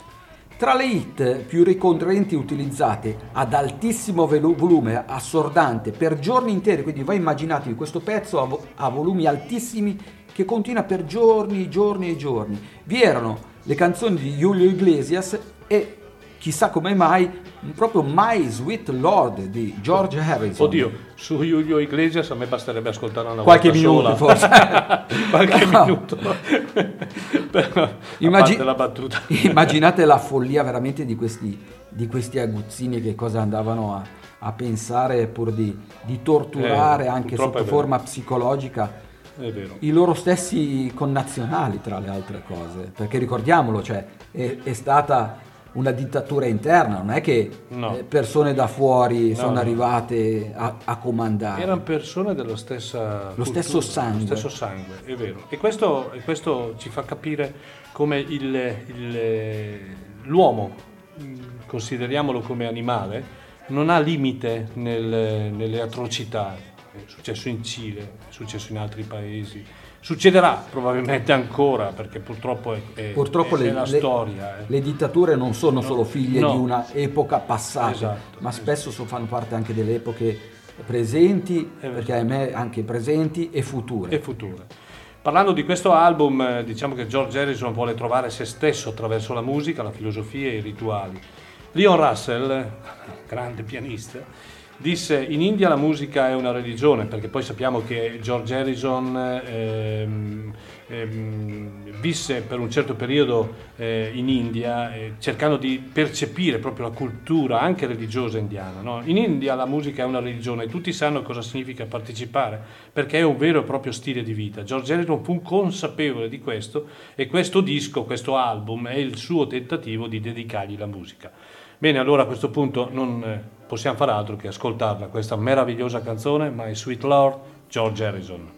Tra le hit più ricorrenti utilizzate ad altissimo volume, assordante, per giorni interi, quindi voi immaginatevi questo pezzo a, vo- a volumi altissimi che continua per giorni, giorni e giorni. Vi erano le canzoni di Julio Iglesias e chissà come mai proprio My Sweet Lord di George Harrison. Oddio, su Julio Iglesias a me basterebbe ascoltare una Qualche minuto, sola. forse. Qualche No. minuto. Però, a Immagi- parte la battuta. Immaginate la follia veramente di questi, di questi aguzzini che cosa andavano a, a pensare pur di, di torturare Eh, anche sotto forma psicologica i loro stessi connazionali tra le altre cose perché ricordiamolo cioè è, è stata una dittatura interna non è che No. eh, persone da fuori No, sono no. arrivate a, a comandare Erano persone dello stessa Lo cultura, stesso sangue. Lo stesso sangue, è vero. E questo, e questo ci fa capire come il- il- l'uomo, mh, consideriamolo come animale, non ha limite nel- nelle atrocità. È successo in Cile, è successo in altri paesi. Succederà probabilmente ancora perché purtroppo è, è- Purtroppo è- le, è la le- storia. eh. le dittature non sono solo figlie no. di una epoca passata, Esatto, ma spesso so- fanno parte anche delle epoche presenti, perché ahimè anche presenti e future. e future. Parlando di questo album, eh, diciamo che George Harrison vuole trovare se stesso attraverso la musica, la filosofia e i rituali. Leon Russell, grande pianista, disse in India la musica è una religione, perché poi sappiamo che George Harrison ehm, ehm, visse per un certo periodo eh, in India eh, cercando di percepire proprio la cultura anche religiosa indiana. no? In India la musica è una religione tutti sanno cosa significa partecipare perché è un vero e proprio stile di vita. George Harrison fu consapevole di questo e questo disco, questo album è il suo tentativo di dedicargli la musica. Bene, allora a questo punto non eh, possiamo fare altro che ascoltarla, questa meravigliosa canzone, My Sweet Lord, George Harrison.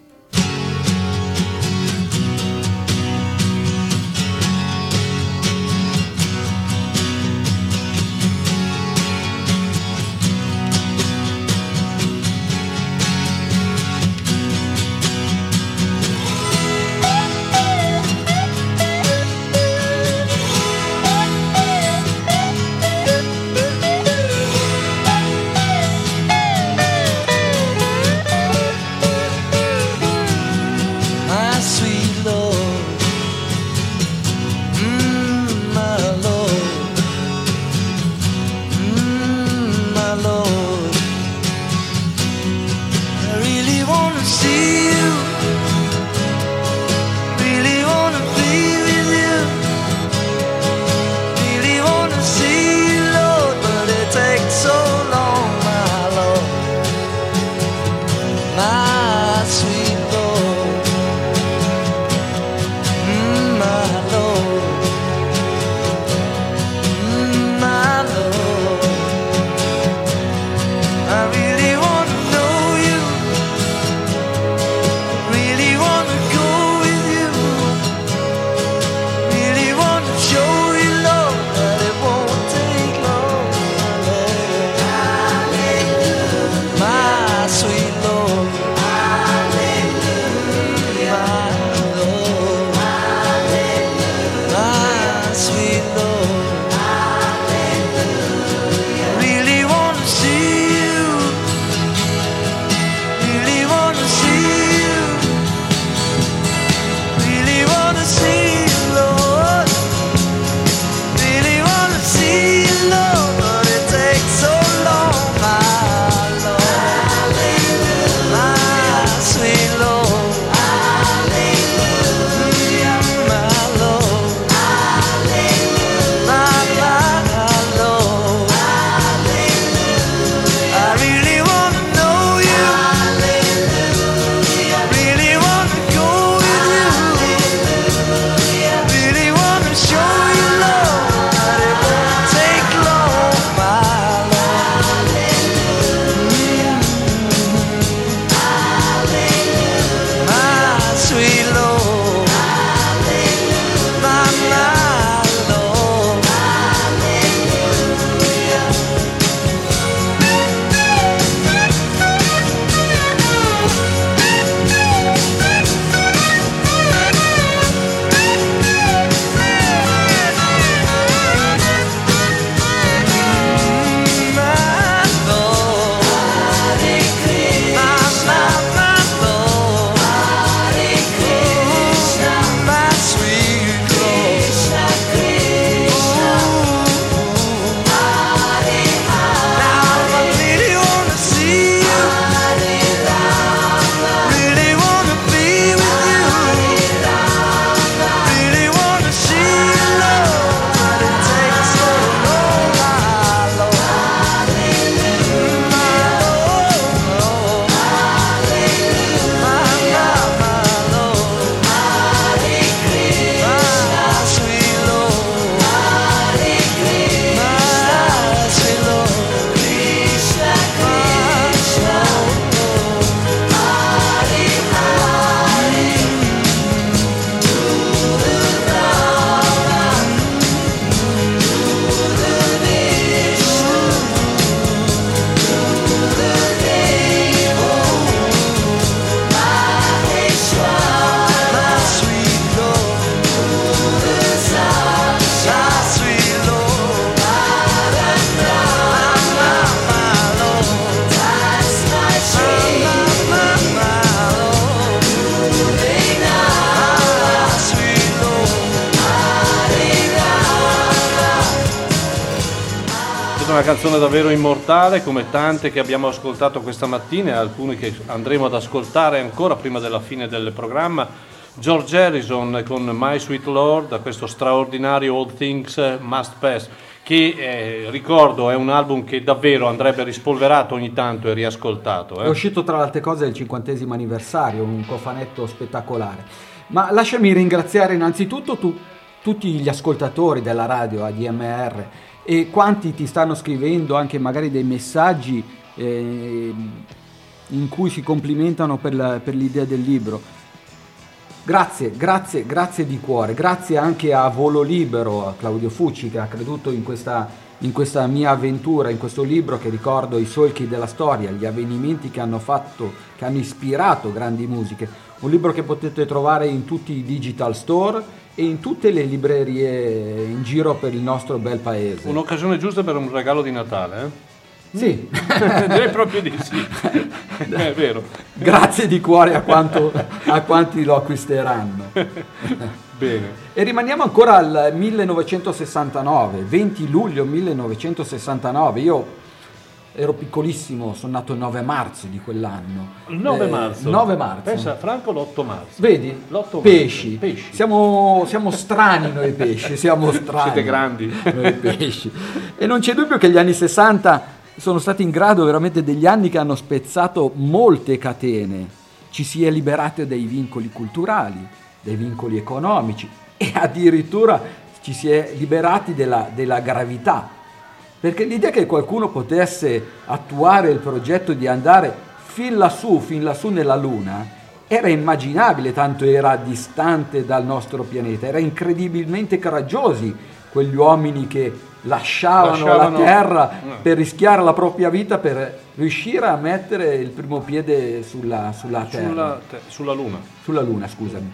Immortale, come tante che abbiamo ascoltato questa mattina e alcune che andremo ad ascoltare ancora prima della fine del programma. George Harrison con My Sweet Lord, questo straordinario All Things Must Pass, che eh, ricordo è un album che davvero andrebbe rispolverato ogni tanto e riascoltato. È eh. uscito tra le altre cose il cinquantesimo anniversario, un cofanetto spettacolare. Ma lasciami ringraziare innanzitutto tu- tutti gli ascoltatori della radio ADMR e quanti ti stanno scrivendo anche magari dei messaggi eh, in cui si complimentano per, la- per l'idea del libro. Grazie, grazie, grazie di cuore, grazie anche a Volo Libero, a Claudio Fucci che ha creduto in questa, in questa mia avventura, in questo libro che ricordo i solchi della storia, gli avvenimenti che hanno fatto, che hanno ispirato grandi musiche. Un libro che potete trovare in tutti i digital store e in tutte le librerie in giro per il nostro bel paese. Un'occasione giusta per un regalo di Natale, eh? Sì, Direi proprio di sì. È vero. grazie di cuore a, quanto- a quanti lo acquisteranno. Bene. E rimaniamo ancora al 1969, 20 luglio 1969. Io ero piccolissimo, sono nato il 9 marzo di quell'anno. Il 9 Eh, marzo. 9 marzo. Pensa, Franco l'8 marzo. Vedi? L'8 pesci. marzo. Pesci. Siamo, siamo strani noi pesci, siamo strani. Siete grandi. Noi pesci. E non c'è dubbio che gli anni 60 sono stati in grado veramente degli anni che hanno spezzato molte catene. Ci si è liberati dai vincoli culturali, dai vincoli economici e addirittura ci si è liberati della, della gravità. Perché l'idea che qualcuno potesse attuare il progetto di andare fin lassù, fin lassù nella Luna, era immaginabile, tanto era distante dal nostro pianeta. Era incredibilmente coraggiosi quegli uomini che lasciavano, Lasciavano- la Terra Mm. per rischiare la propria vita per riuscire a mettere il primo piede sulla, sulla Terra. Sulla, te- sulla Luna. Sulla Luna, scusami.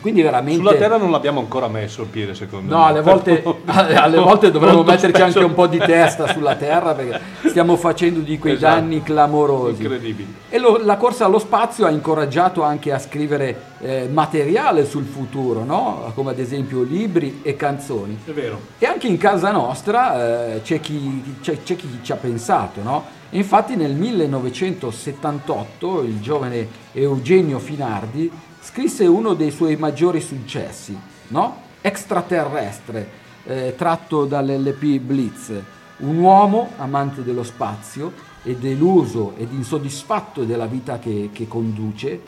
Quindi veramente... Sulla Terra non l'abbiamo ancora messo il piede, secondo No, me. alle volte, alle volte dovremmo metterci spesso. anche un po' di testa sulla terra perché stiamo facendo di quei Esatto. danni clamorosi. Incredibili. E lo- la corsa allo spazio ha incoraggiato anche a scrivere eh, materiale sul futuro, no? come ad esempio libri e canzoni. È vero. E anche in casa nostra eh, c'è, chi, c'è- c'è chi ci ha pensato, no? Infatti nel 1978 il giovane Eugenio Finardi scrisse uno dei suoi maggiori successi, no? Extraterrestre, eh, tratto dall'LP Blitz. Un uomo amante dello spazio e deluso ed insoddisfatto della vita che, che conduce,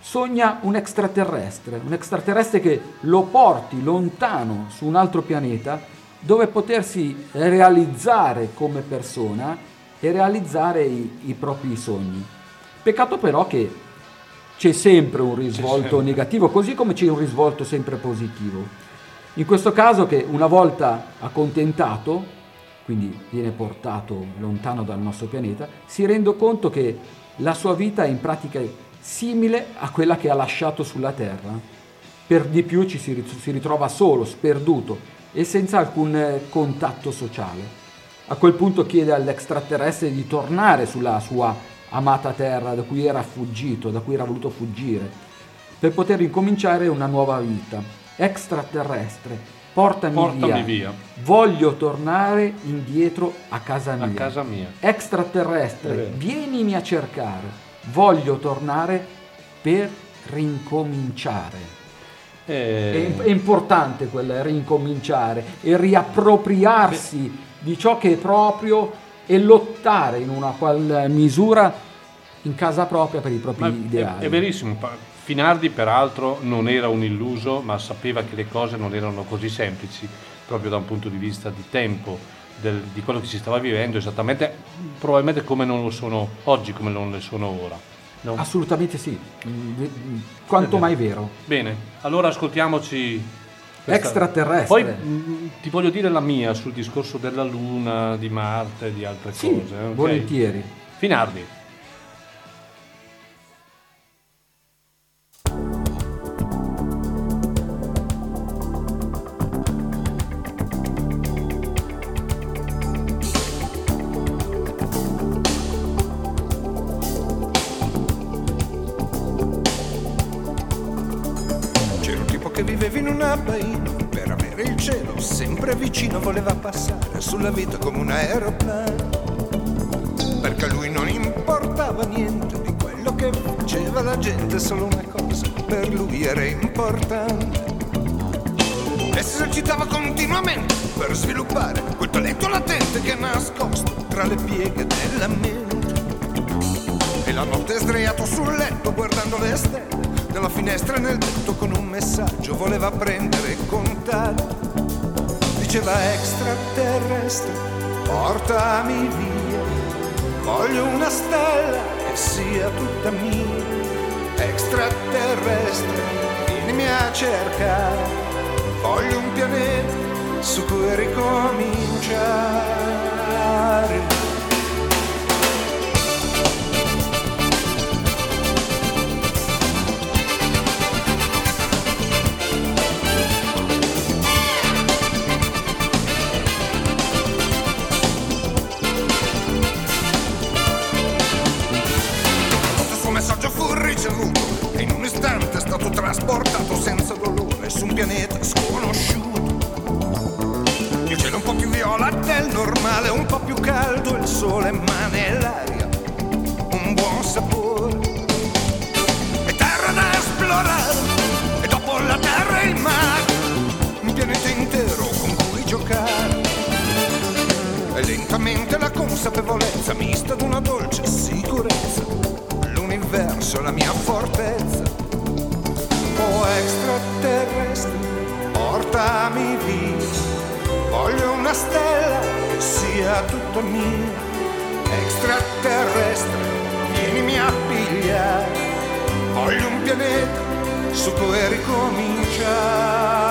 sogna un extraterrestre, un extraterrestre che lo porti lontano su un altro pianeta dove potersi realizzare come persona e realizzare i, i propri sogni. Peccato però che c'è sempre un risvolto sempre. negativo, così come c'è un risvolto sempre positivo. In questo caso che una volta accontentato, quindi viene portato lontano dal nostro pianeta, si rende conto che la sua vita è in pratica simile a quella che ha lasciato sulla Terra. Per di più ci si rit- si ritrova solo, sperduto e senza alcun eh, contatto sociale. A quel punto chiede all'extraterrestre di tornare sulla sua amata terra da cui era fuggito, da cui era voluto fuggire, per poter incominciare una nuova vita. Extraterrestre, portami, Portami via. via. Voglio tornare indietro a casa mia. A casa mia. Extraterrestre, vienimi a cercare. Voglio tornare per rincominciare. Eh, È, è importante quel rincominciare e riappropriarsi di ciò che è proprio e lottare in una qual misura in casa propria per i propri ma è, ideali. è verissimo. pa- Finardi, peraltro, non era un illuso, ma sapeva che le cose non erano così semplici, proprio da un punto di vista di tempo, del- di quello che si stava vivendo, esattamente, probabilmente come non lo sono oggi, come non le sono ora. no? Assolutamente sì, Mm, mm, quanto mai vero. Bene, allora ascoltiamoci. Questa- Extraterrestre. Poi mh, ti voglio dire la mia sul discorso della Luna, di Marte e di altre Sì, cose. ok? volentieri. Finardi. C'era un tipo che viveva in una baina cielo, sempre vicino voleva passare sulla vita come un aeroplano. Perché a lui non importava niente di quello che faceva la gente, solo una cosa per lui era importante. E si esercitava continuamente per sviluppare quel talento latente che è nascosto tra le pieghe della mente. E la notte sdraiato sul letto guardando le stelle dalla finestra nel tetto con un messaggio voleva prendere contatto. Diceva extraterrestre, portami via. Voglio una stella che sia tutta mia. Extraterrestre, vienimi a cercare. Voglio un pianeta su cui ricominciare. Pianeta sconosciuto. Il cielo un po' più viola del normale, un po' più caldo il sole, ma nell'aria un buon sapore. E terra da esplorare, e dopo la terra il mare, un pianeta intero con cui giocare. E lentamente la consapevolezza mista ad una dolce sicurezza. L'universo la mia fortezza. Oh extraterrestre, portami via. Voglio una stella che sia tutta mia. Extraterrestre, vienimi a pigliare. Voglio un pianeta su cui ricominciare.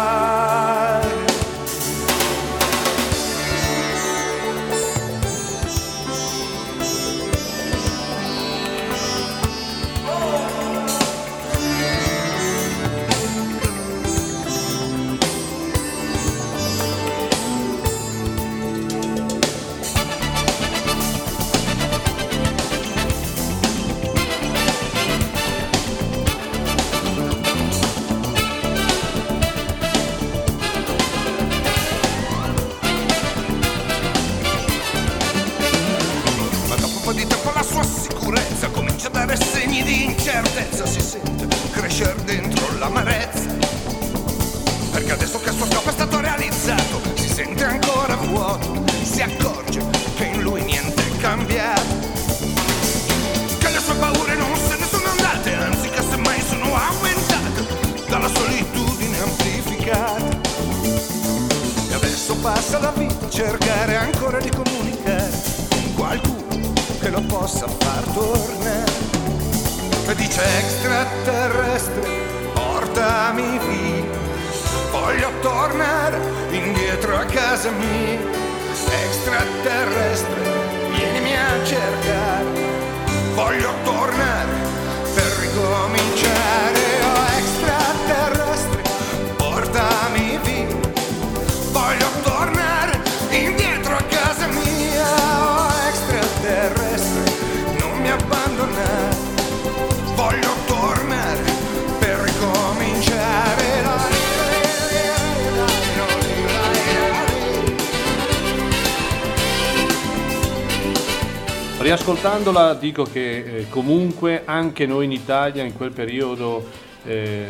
Riascoltandola dico che eh, comunque anche noi in Italia in quel periodo eh,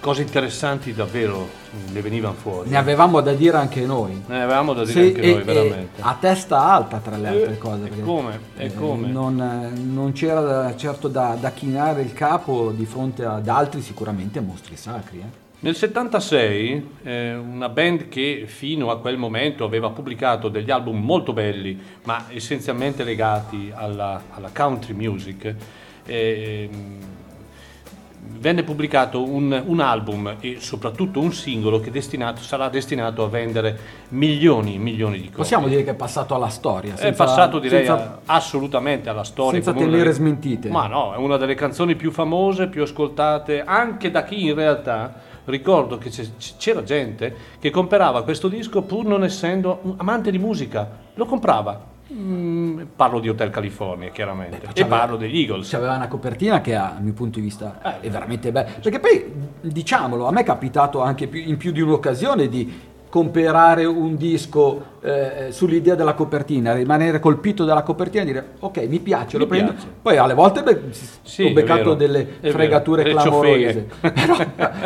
cose interessanti davvero ne venivano fuori. Ne avevamo da dire anche noi. Ne avevamo da dire Sì, anche e- noi, veramente. a testa alta tra le altre Eh, cose. e come, e eh, come. Non, eh, non c'era certo da, da chinare il capo di fronte ad altri sicuramente mostri sacri. eh. Nel 76 eh, una band che fino a quel momento aveva pubblicato degli album molto belli, ma essenzialmente legati alla, alla country music, eh, venne pubblicato un, un album e soprattutto un singolo che destinato- sarà destinato a vendere milioni e milioni di copie. Possiamo dire che è passato alla storia. È senza- passato direi senza- a- assolutamente alla storia. senza tenere smentite. Ma no, è una delle canzoni più famose, più ascoltate anche da chi in realtà ricordo che c'era gente che comprava questo disco pur non essendo amante di musica, lo comprava. Mm, parlo di Hotel California chiaramente e c'aveva- parlo degli Eagles. C'aveva una copertina che a mio punto di vista Eh, è veramente bella. Perché poi, diciamolo, a me è capitato anche più- in più di un'occasione di comprare un disco eh, sull'idea della copertina, rimanere colpito dalla copertina e dire ok mi piace, lo Mi prendo. piace. Poi alle volte beh, Sì, ho beccato vero, delle vero, fregature delle clamorose. però,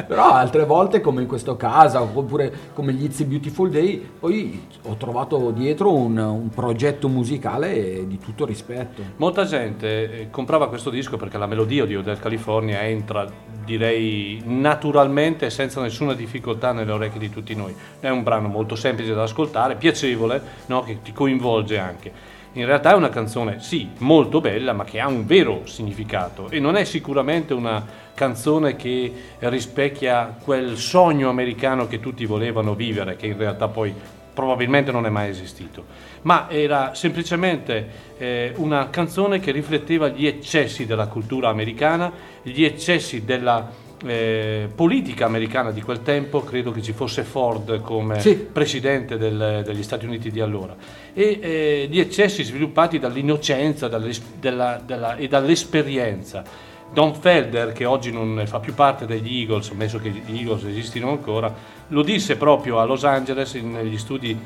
però altre volte, come in questo caso, oppure come gli It's Beautiful Day, poi ho trovato dietro un, un progetto musicale di tutto rispetto. Molta gente eh, comprava questo disco perché la melodia di Hotel California entra, direi, naturalmente senza nessuna difficoltà nelle orecchie di tutti noi. È un brano molto semplice da ascoltare, piacevole, no? che ti coinvolge anche. In realtà è una canzone, sì, molto bella, ma che ha un vero significato e non è sicuramente una canzone che rispecchia quel sogno americano che tutti volevano vivere, che in realtà poi probabilmente non è mai esistito, ma era semplicemente eh, una canzone che rifletteva gli eccessi della cultura americana, gli eccessi della eh, politica americana di quel tempo, credo che ci fosse Ford come Sì. presidente del- degli Stati Uniti di allora, e eh, gli eccessi sviluppati dall'innocenza della- della- e dall'esperienza. Don Felder, che oggi non fa più parte degli Eagles, ammesso che gli Eagles esistino ancora, lo disse proprio a Los Angeles negli studi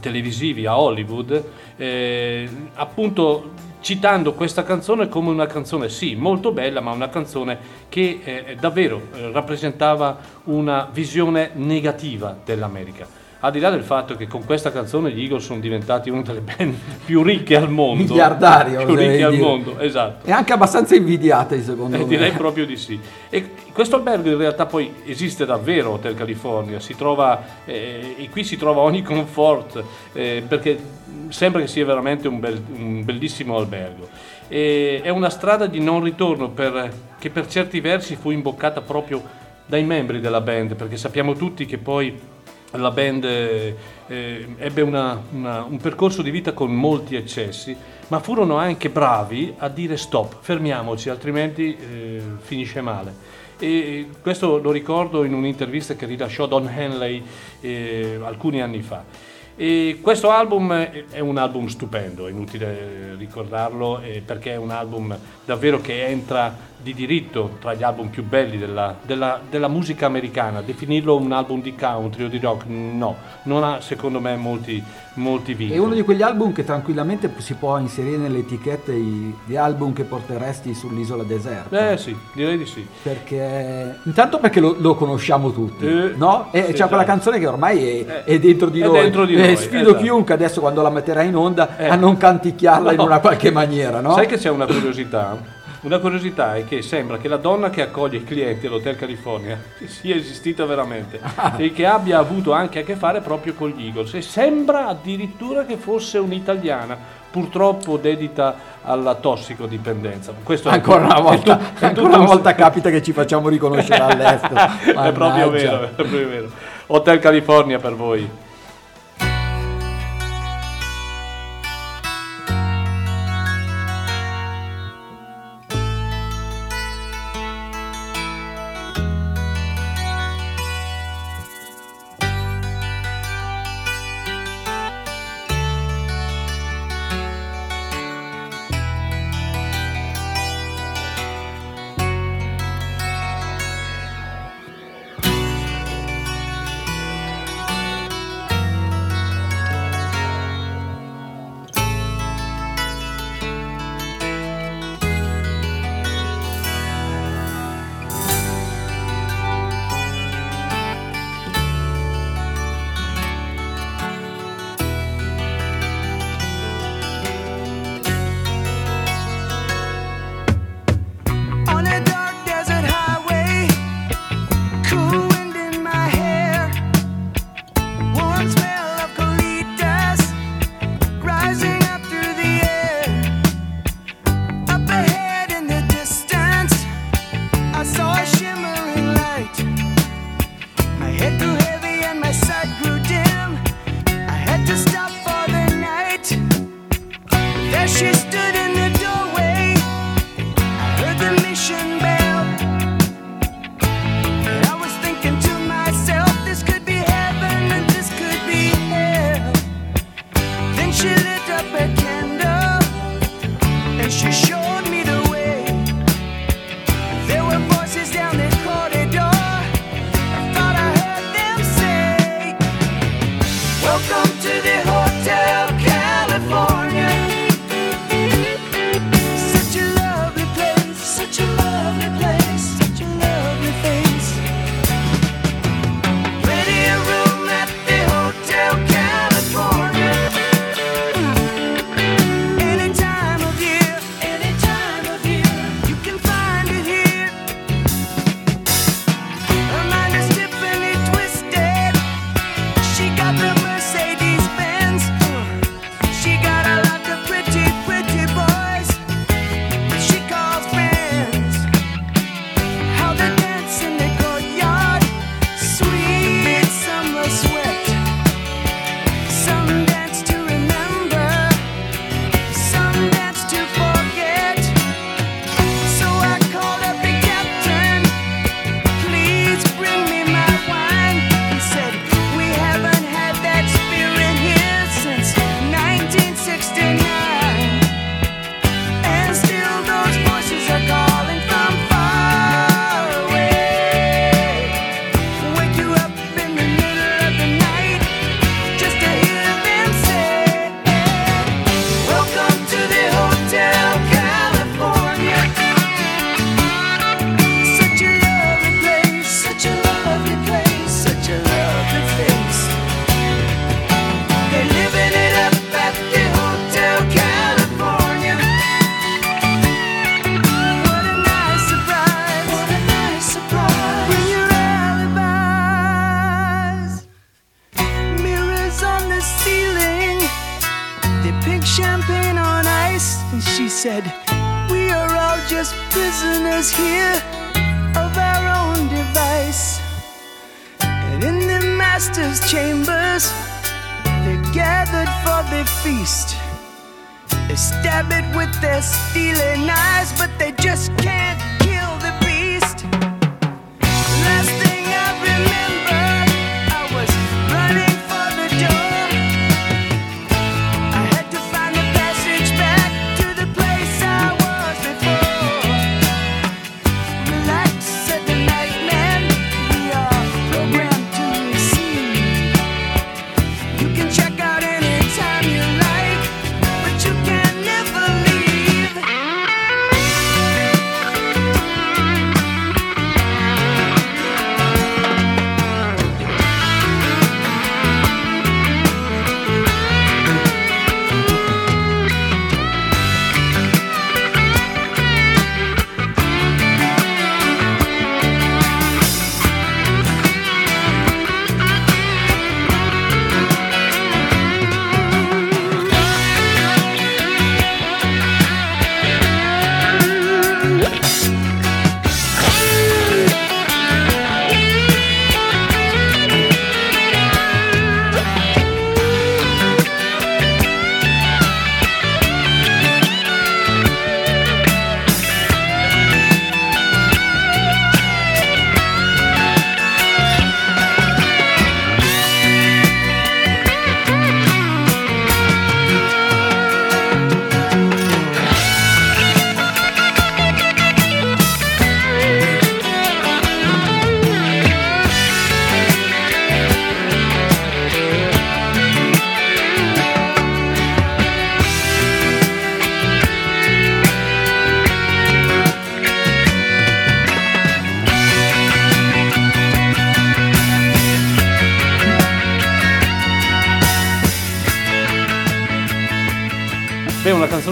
televisivi a Hollywood, eh, appunto citando questa canzone come una canzone sì molto bella, ma una canzone che eh, davvero eh, rappresentava una visione negativa dell'America. Al di là del fatto che con questa canzone gli Eagles sono diventati una delle band più ricche al mondo, Miliardari, più ricche al dire. mondo, esatto. E anche abbastanza invidiate, secondo Eh, me. direi proprio di sì. E questo albergo in realtà poi esiste davvero, Hotel California, si trova, eh, e qui si trova ogni comfort, eh, perché sembra che sia veramente un, bel- un bellissimo albergo. E è una strada di non ritorno per- che per certi versi fu imboccata proprio dai membri della band, perché sappiamo tutti che poi la band eh, ebbe una- una- un percorso di vita con molti eccessi, ma furono anche bravi a dire stop, fermiamoci, altrimenti eh, finisce male. E questo lo ricordo in un'intervista che rilasciò Don Henley eh, alcuni anni fa. E questo album è un album stupendo, è inutile ricordarlo eh, perché è un album davvero che entra di diritto tra gli album più belli della, della- della musica americana. Definirlo un album di country o di rock, no, non ha secondo me molti, molti È vincoli. uno di quegli album che tranquillamente si può inserire nelle etichette di album che porteresti sull'isola deserta. Eh sì, direi di sì. Perché intanto perché lo, lo conosciamo tutti, Eh, no? E sì, c'è quella già. canzone che ormai è, Eh, è dentro di è noi. dentro di E noi, sfido esatto. chiunque adesso quando la metterai in onda Eh. a non canticchiarla in No. una qualche maniera, no? Sai che c'è una curiosità? Una curiosità è che sembra che la donna che accoglie i clienti all'Hotel California sia esistita veramente e che abbia avuto anche a che fare proprio con gli Eagles e sembra addirittura che fosse un'italiana, purtroppo dedita alla tossicodipendenza. Questo è- Ancora una volta, tu- ancora una un- volta capita che ci facciamo riconoscere all'estero. è proprio vero, è proprio vero. Hotel California per voi.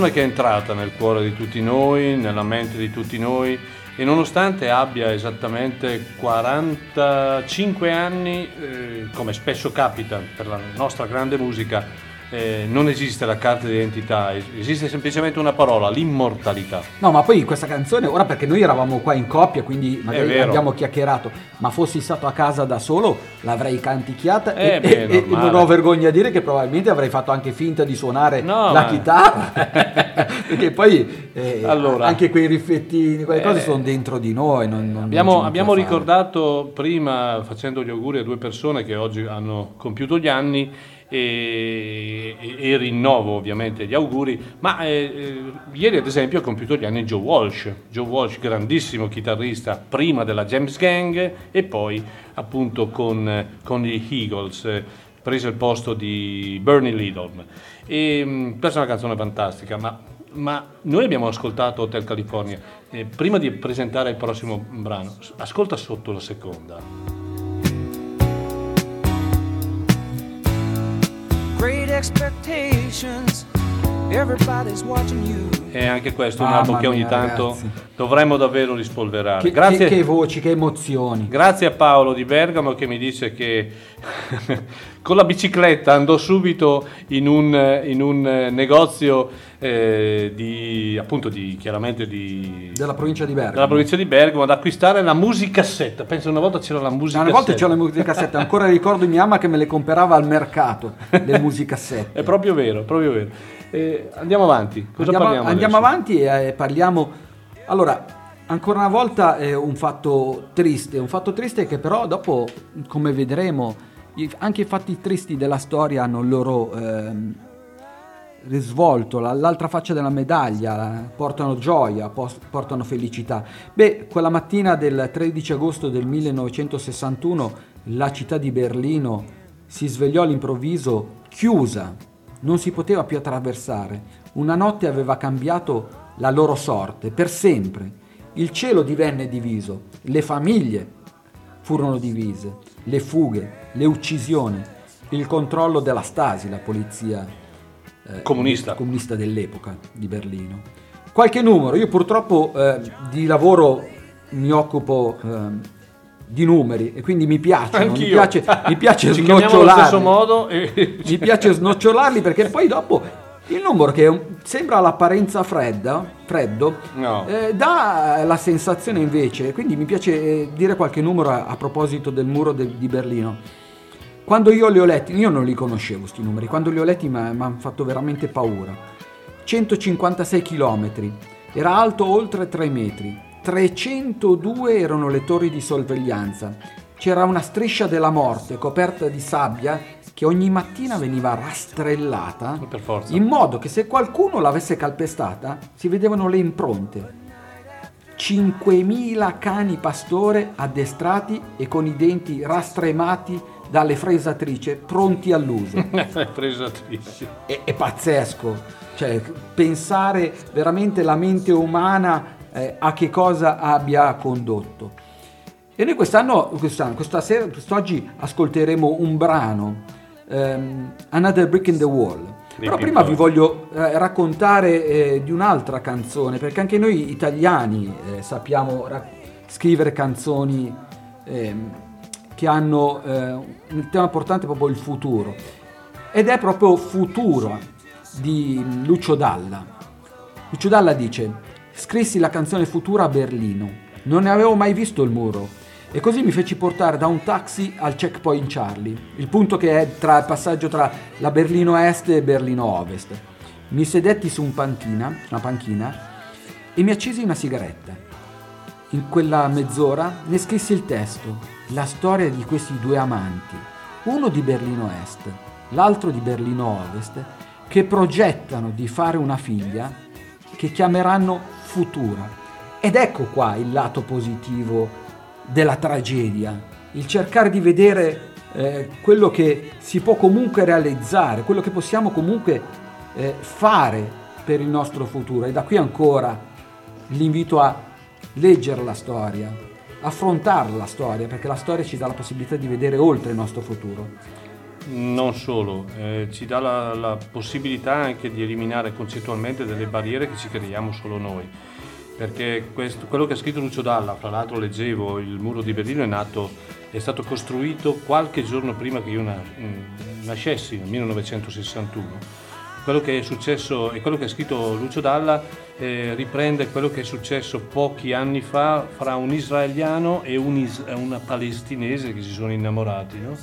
Canzone che è entrata nel cuore di tutti noi, nella mente di tutti noi e nonostante abbia esattamente 45 anni, eh, come spesso capita per la nostra grande musica, eh, non esiste la carta d'identità, es- esiste semplicemente una parola, l'immortalità. No, ma poi questa canzone, ora perché noi eravamo qua in coppia, quindi magari abbiamo chiacchierato, ma fossi stato a casa da solo l'avrei canticchiata Eh, e, beh, e- e non ho vergogna a dire che probabilmente avrei fatto anche finta di suonare No, la ma- chitarra, perché poi eh, Allora. anche quei riflettini, quelle Eh. cose sono dentro di noi. non- non- Abbiamo, abbiamo ricordato prima, facendo gli auguri a due persone che oggi hanno compiuto gli anni e, e- rinnovo ovviamente gli auguri, ma eh, eh, ieri ad esempio ha compiuto gli anni Joe Walsh, Joe Walsh grandissimo chitarrista prima della James Gang e poi appunto con, con gli Eagles. eh, Prese il posto di Bernie Lidon. E, mh, questa è una canzone fantastica, ma ma noi abbiamo ascoltato Hotel California. Eh, prima di presentare il prossimo brano, ascolta sotto la seconda. expectations. E anche questo è un album che ogni tanto ragazzi. dovremmo davvero rispolverare. Che, grazie, che- che voci, che emozioni. grazie a Paolo di Bergamo che mi dice che con la bicicletta andò subito in un, in un eh, negozio eh, di, appunto di, chiaramente di, Della provincia di Bergamo. della provincia di Bergamo ad acquistare la musicassetta. Penso una volta c'era la musica. Una volta c'ho le musicassette, ancora ricordo mia mamma che me le comprava al mercato, le musicassette. È proprio vero, è proprio vero. Eh, andiamo avanti. Cosa andiamo, parliamo andiamo adesso? avanti e eh, parliamo. Allora, ancora una volta è un fatto triste, un fatto triste che però dopo, come vedremo, anche i fatti tristi della storia hanno il loro ehm, risvolto, la- l'altra faccia della medaglia, la- portano gioia, portano felicità. Beh, quella mattina del 13 agosto del 1961 la città di Berlino si svegliò all'improvviso chiusa, non si poteva più attraversare. Una notte aveva cambiato la loro sorte per sempre. Il cielo divenne diviso, le famiglie furono divise, le fughe, le uccisioni, il controllo della Stasi, la polizia eh, Comunista. comunista dell'epoca di Berlino. Qualche numero, io purtroppo eh, di lavoro mi occupo ehm, di numeri e quindi mi piacciono, mi Anch'io. piace, mi piace chiamiamo allo snocciolarli. stesso modo e Mi piace snocciolarli perché poi dopo Il numero che un- sembra all'apparenza fredda, freddo, No. eh, dà la sensazione invece, quindi mi piace eh, dire qualche numero a, a proposito del muro de- di Berlino. Quando io li ho letti, io non li conoscevo questi numeri, quando li ho letti mi hanno fatto veramente paura. 156 km, era alto oltre 3 metri, 302 erano le torri di sorveglianza, c'era una striscia della morte coperta di sabbia che ogni mattina veniva rastrellata Per forza. in modo che se qualcuno l'avesse calpestata si vedevano le impronte. 5.000 cani pastore addestrati e con i denti rastremati dalle fresatrici pronti all'uso. Fresatrici. È, è pazzesco, cioè pensare veramente la mente umana eh, a che cosa abbia condotto. E noi quest'anno, quest'anno questa sera, quest'oggi ascolteremo un brano, ehm, Another Brick in the Wall. Però prima vi voglio eh, raccontare eh, di un'altra canzone, perché anche noi italiani eh, sappiamo ra- scrivere canzoni ehm, che hanno eh, un tema importante proprio il futuro. Ed è proprio Futuro di Lucio Dalla. Lucio Dalla dice: Scrissi la canzone Futura a Berlino. Non ne avevo mai visto il muro. E così mi feci portare da un taxi al checkpoint Charlie, il punto che è tra il passaggio tra la Berlino Est e Berlino Ovest. Mi sedetti su un panchina, una panchina e mi accesi una sigaretta. In quella mezz'ora ne scrissi il testo, la storia di questi due amanti, uno di Berlino Est, l'altro di Berlino Ovest, che progettano di fare una figlia che chiameranno Futura. Ed ecco qua il lato positivo della tragedia, il cercare di vedere eh, quello che si può comunque realizzare, quello che possiamo comunque eh, fare per il nostro futuro. E da qui ancora l'invito a leggere la storia, affrontare la storia, perché la storia ci dà la possibilità di vedere oltre il nostro futuro. Non solo, eh, ci dà la, la possibilità anche di eliminare concettualmente delle barriere che ci creiamo solo noi. Perché questo- quello che ha scritto Lucio Dalla, fra l'altro leggevo, il muro di Berlino è nato, è stato costruito qualche giorno prima che io na- mm, nascessi, nel 1961. Quello che è successo e quello che ha scritto Lucio Dalla eh, riprende quello che è successo pochi anni fa fra un israeliano e un is- una palestinese che si sono innamorati no?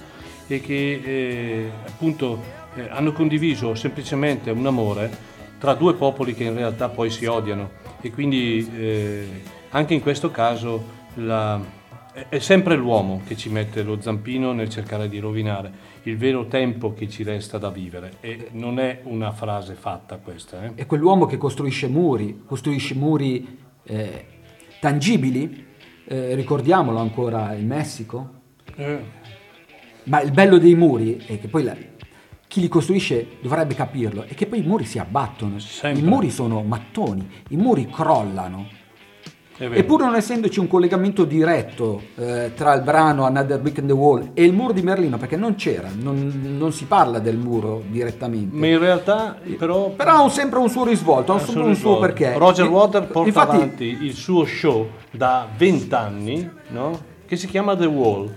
E che eh, appunto eh, hanno condiviso semplicemente un amore tra due popoli che in realtà poi si odiano e quindi eh, anche in questo caso la- è- sempre l'uomo che ci mette lo zampino nel cercare di rovinare il vero tempo che ci resta da vivere e non è una frase fatta questa. eh. È quell'uomo che costruisce muri, costruisce muri eh, tangibili, eh, ricordiamolo ancora il Messico, Eh, ma il bello dei muri è che poi la- chi li costruisce dovrebbe capirlo, è che poi i muri si abbattono, Sempre. i muri sono mattoni, i muri crollano. Eppure non essendoci un collegamento diretto eh, tra il brano Another Brick in the Wall e il muro di Merlino, perché non c'era, non, non si parla del muro direttamente. Ma in realtà però, Però ha un- sempre un suo risvolto, ha un, un suo perché. Roger Water porta infatti, avanti il suo show da 20 anni, no? che si chiama The Wall.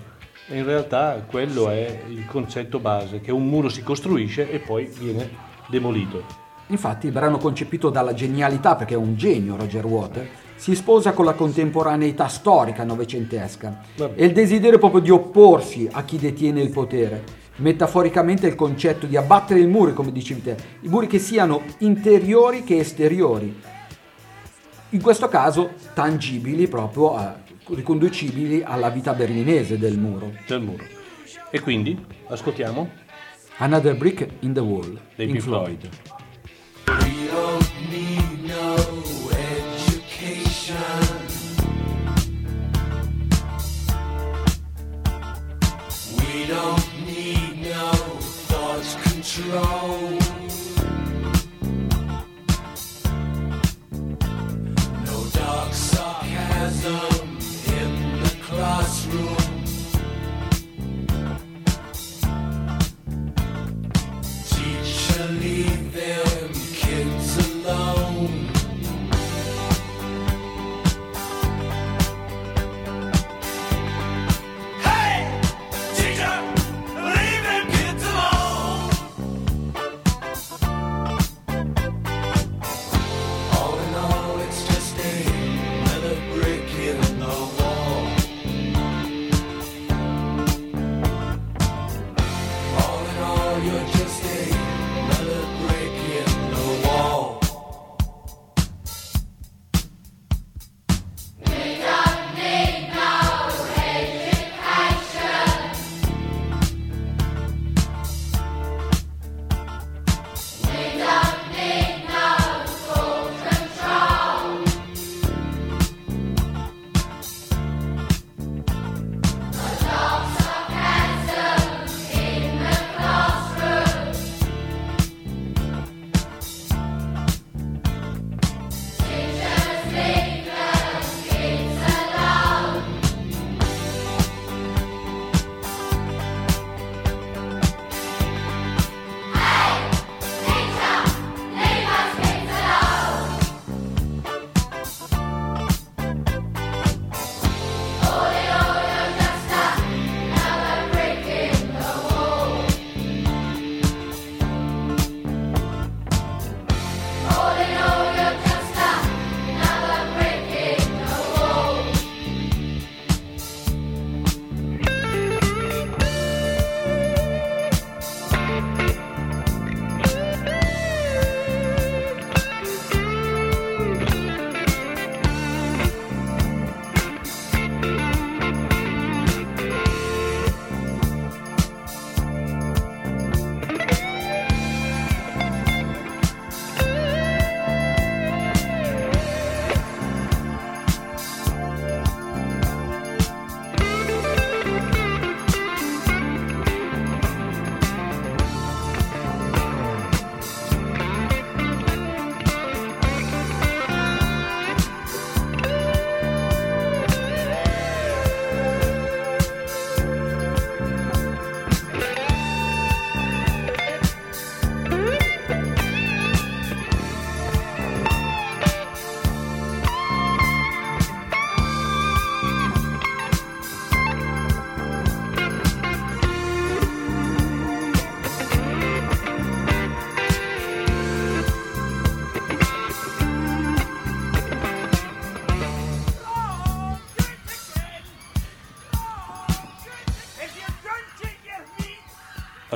E in realtà quello è il concetto base, che un muro si costruisce e poi viene demolito. Infatti il brano concepito dalla genialità, perché è un genio Roger Water, si sposa con la contemporaneità storica novecentesca Vabbè. e il desiderio proprio di opporsi a chi detiene il potere. Metaforicamente il concetto di abbattere i muri, come dicevi te, i muri che siano interiori che esteriori. In questo caso tangibili proprio, a- riconducibili alla vita berlinese del muro. Del muro. E quindi ascoltiamo Another Brick in the Wall, dei Pink Floyd. We don't need no education. We don't need no thought control. You.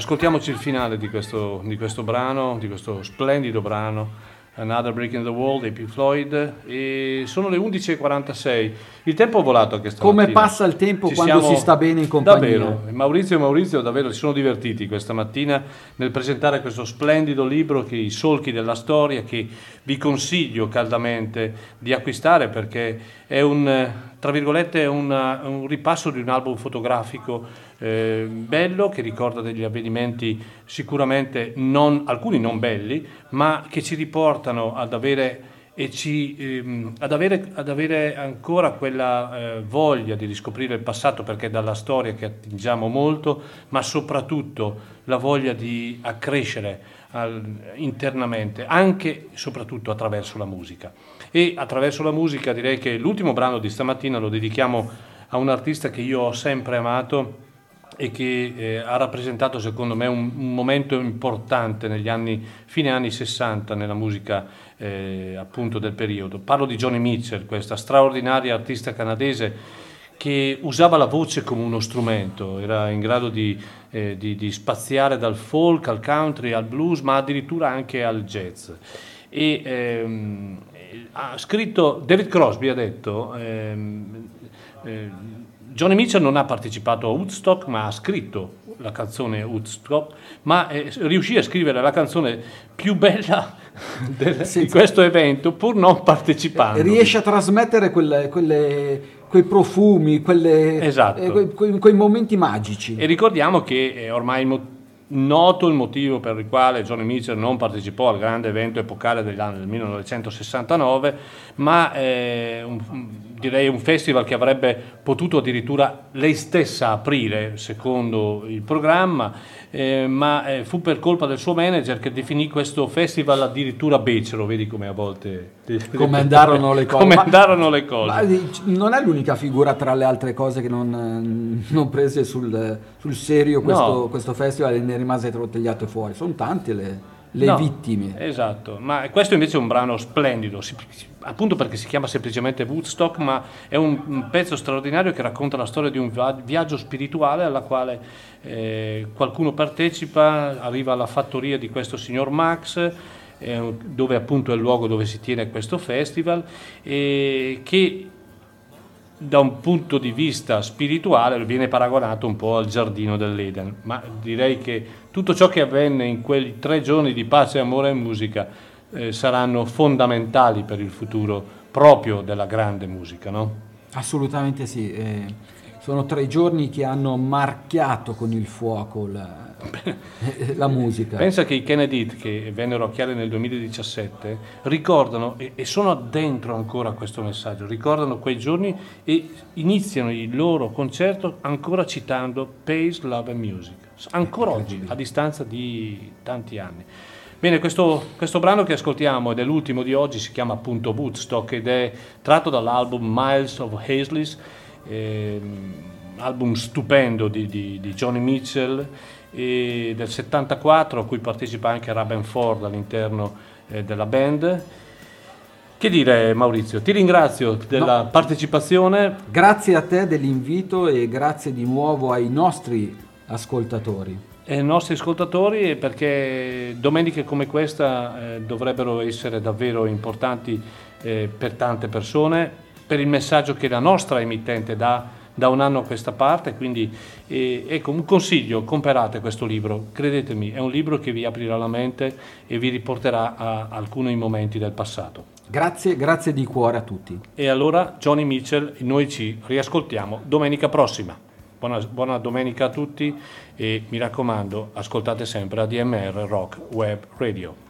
Ascoltiamoci il finale di questo, di questo brano, di questo splendido brano. Another Break in the Wall dei Pink Floyd e sono le 11.46 il tempo è volato anche stamattina Come passa il tempo Ci quando siamo- si sta bene in compagnia. davvero Maurizio e Maurizio davvero si sono divertiti questa mattina nel presentare questo splendido libro che I solchi della storia che vi consiglio caldamente di acquistare perché è un tra virgolette una- un ripasso di un album fotografico eh, bello che ricorda degli avvenimenti sicuramente non, alcuni non belli ma che ci riportano ad avere e ci, ehm, ad, avere, ad avere ancora quella eh, voglia di riscoprire il passato perché è dalla storia che attingiamo molto, ma soprattutto la voglia di accrescere al- internamente, anche e soprattutto attraverso la musica. E attraverso la musica direi che l'ultimo brano di stamattina lo dedichiamo a un artista che io ho sempre amato e che eh, ha rappresentato secondo me un, un momento importante negli anni, fine anni 60 nella musica eh, appunto del periodo. Parlo di Johnny Mitchell, questa straordinaria artista canadese che usava la voce come uno strumento, era in grado di, eh, di- di spaziare dal folk al country al blues, ma addirittura anche al jazz. E, ehm, ha scritto, David Crosby ha detto, ehm, eh, Johnny Mitchell non ha partecipato a Woodstock, ma ha scritto la canzone Woodstock, ma eh, riuscì a scrivere la canzone più bella del- di questo evento pur non partecipando. Riesce a trasmettere quelle- quelle- quei profumi, quelle- Esatto. eh, quei, quei- quei momenti magici. E ricordiamo che è ormai noto il motivo per il quale Johnny Mitchell non partecipò al grande evento epocale degli anni del 1969, ma un- un- direi un festival che avrebbe potuto addirittura lei stessa aprire, secondo il programma, eh, ma eh, fu per colpa del suo manager che definì questo festival addirittura becero, vedi come a volte... Come andarono le cose. Come Ma- andarono le cose. Ma eh, non è l'unica figura tra le altre cose che non, eh, non prese sul, sul serio questo, No. questo festival e ne rimase tagliato fuori. Sono tante le, le No, vittime. Esatto, ma questo invece è un brano splendido, appunto perché si chiama semplicemente Woodstock, ma è un, un pezzo straordinario che racconta la storia di un via- viaggio spirituale alla quale eh, qualcuno partecipa, arriva alla fattoria di questo signor Max, eh, dove appunto è il luogo dove si tiene questo festival, e che da un punto di vista spirituale viene paragonato un po' al giardino dell'Eden, ma direi che tutto ciò che avvenne in quei tre giorni di pace, amore e musica eh, saranno fondamentali per il futuro proprio della grande musica, no? Assolutamente sì. eh, sono tre giorni che hanno marchiato con il fuoco la, la musica. Pensa che i Kennedy che vennero a Chiare nel 2017 ricordano e, e sono dentro ancora a questo messaggio, ricordano quei giorni e iniziano il loro concerto ancora citando Pace, Love and Music, ancora oggi, a distanza di tanti anni. Bene, questo, questo brano che ascoltiamo ed è l'ultimo di oggi, si chiama appunto Woodstock ed è tratto dall'album Miles of Hazleys, ehm, album stupendo di, di- di Johnny Mitchell e del 74 a cui partecipa anche Raben Ford all'interno eh, della band. Che dire Maurizio, ti ringrazio della partecipazione. Grazie a te dell'invito e grazie di nuovo ai nostri ascoltatori. ai nostri ascoltatori perché domeniche come questa eh, dovrebbero essere davvero importanti eh, per tante persone, per il messaggio che la nostra emittente dà da un anno a questa parte, quindi eh, ecco un consiglio, comprate questo libro, credetemi, è un libro che vi aprirà la mente e vi riporterà a alcuni momenti del passato. Grazie, grazie di cuore a tutti. E allora Johnny Mitchell, noi ci riascoltiamo domenica prossima. Buona, buona domenica a tutti e mi raccomando, ascoltate sempre ADMR Rock Web Radio.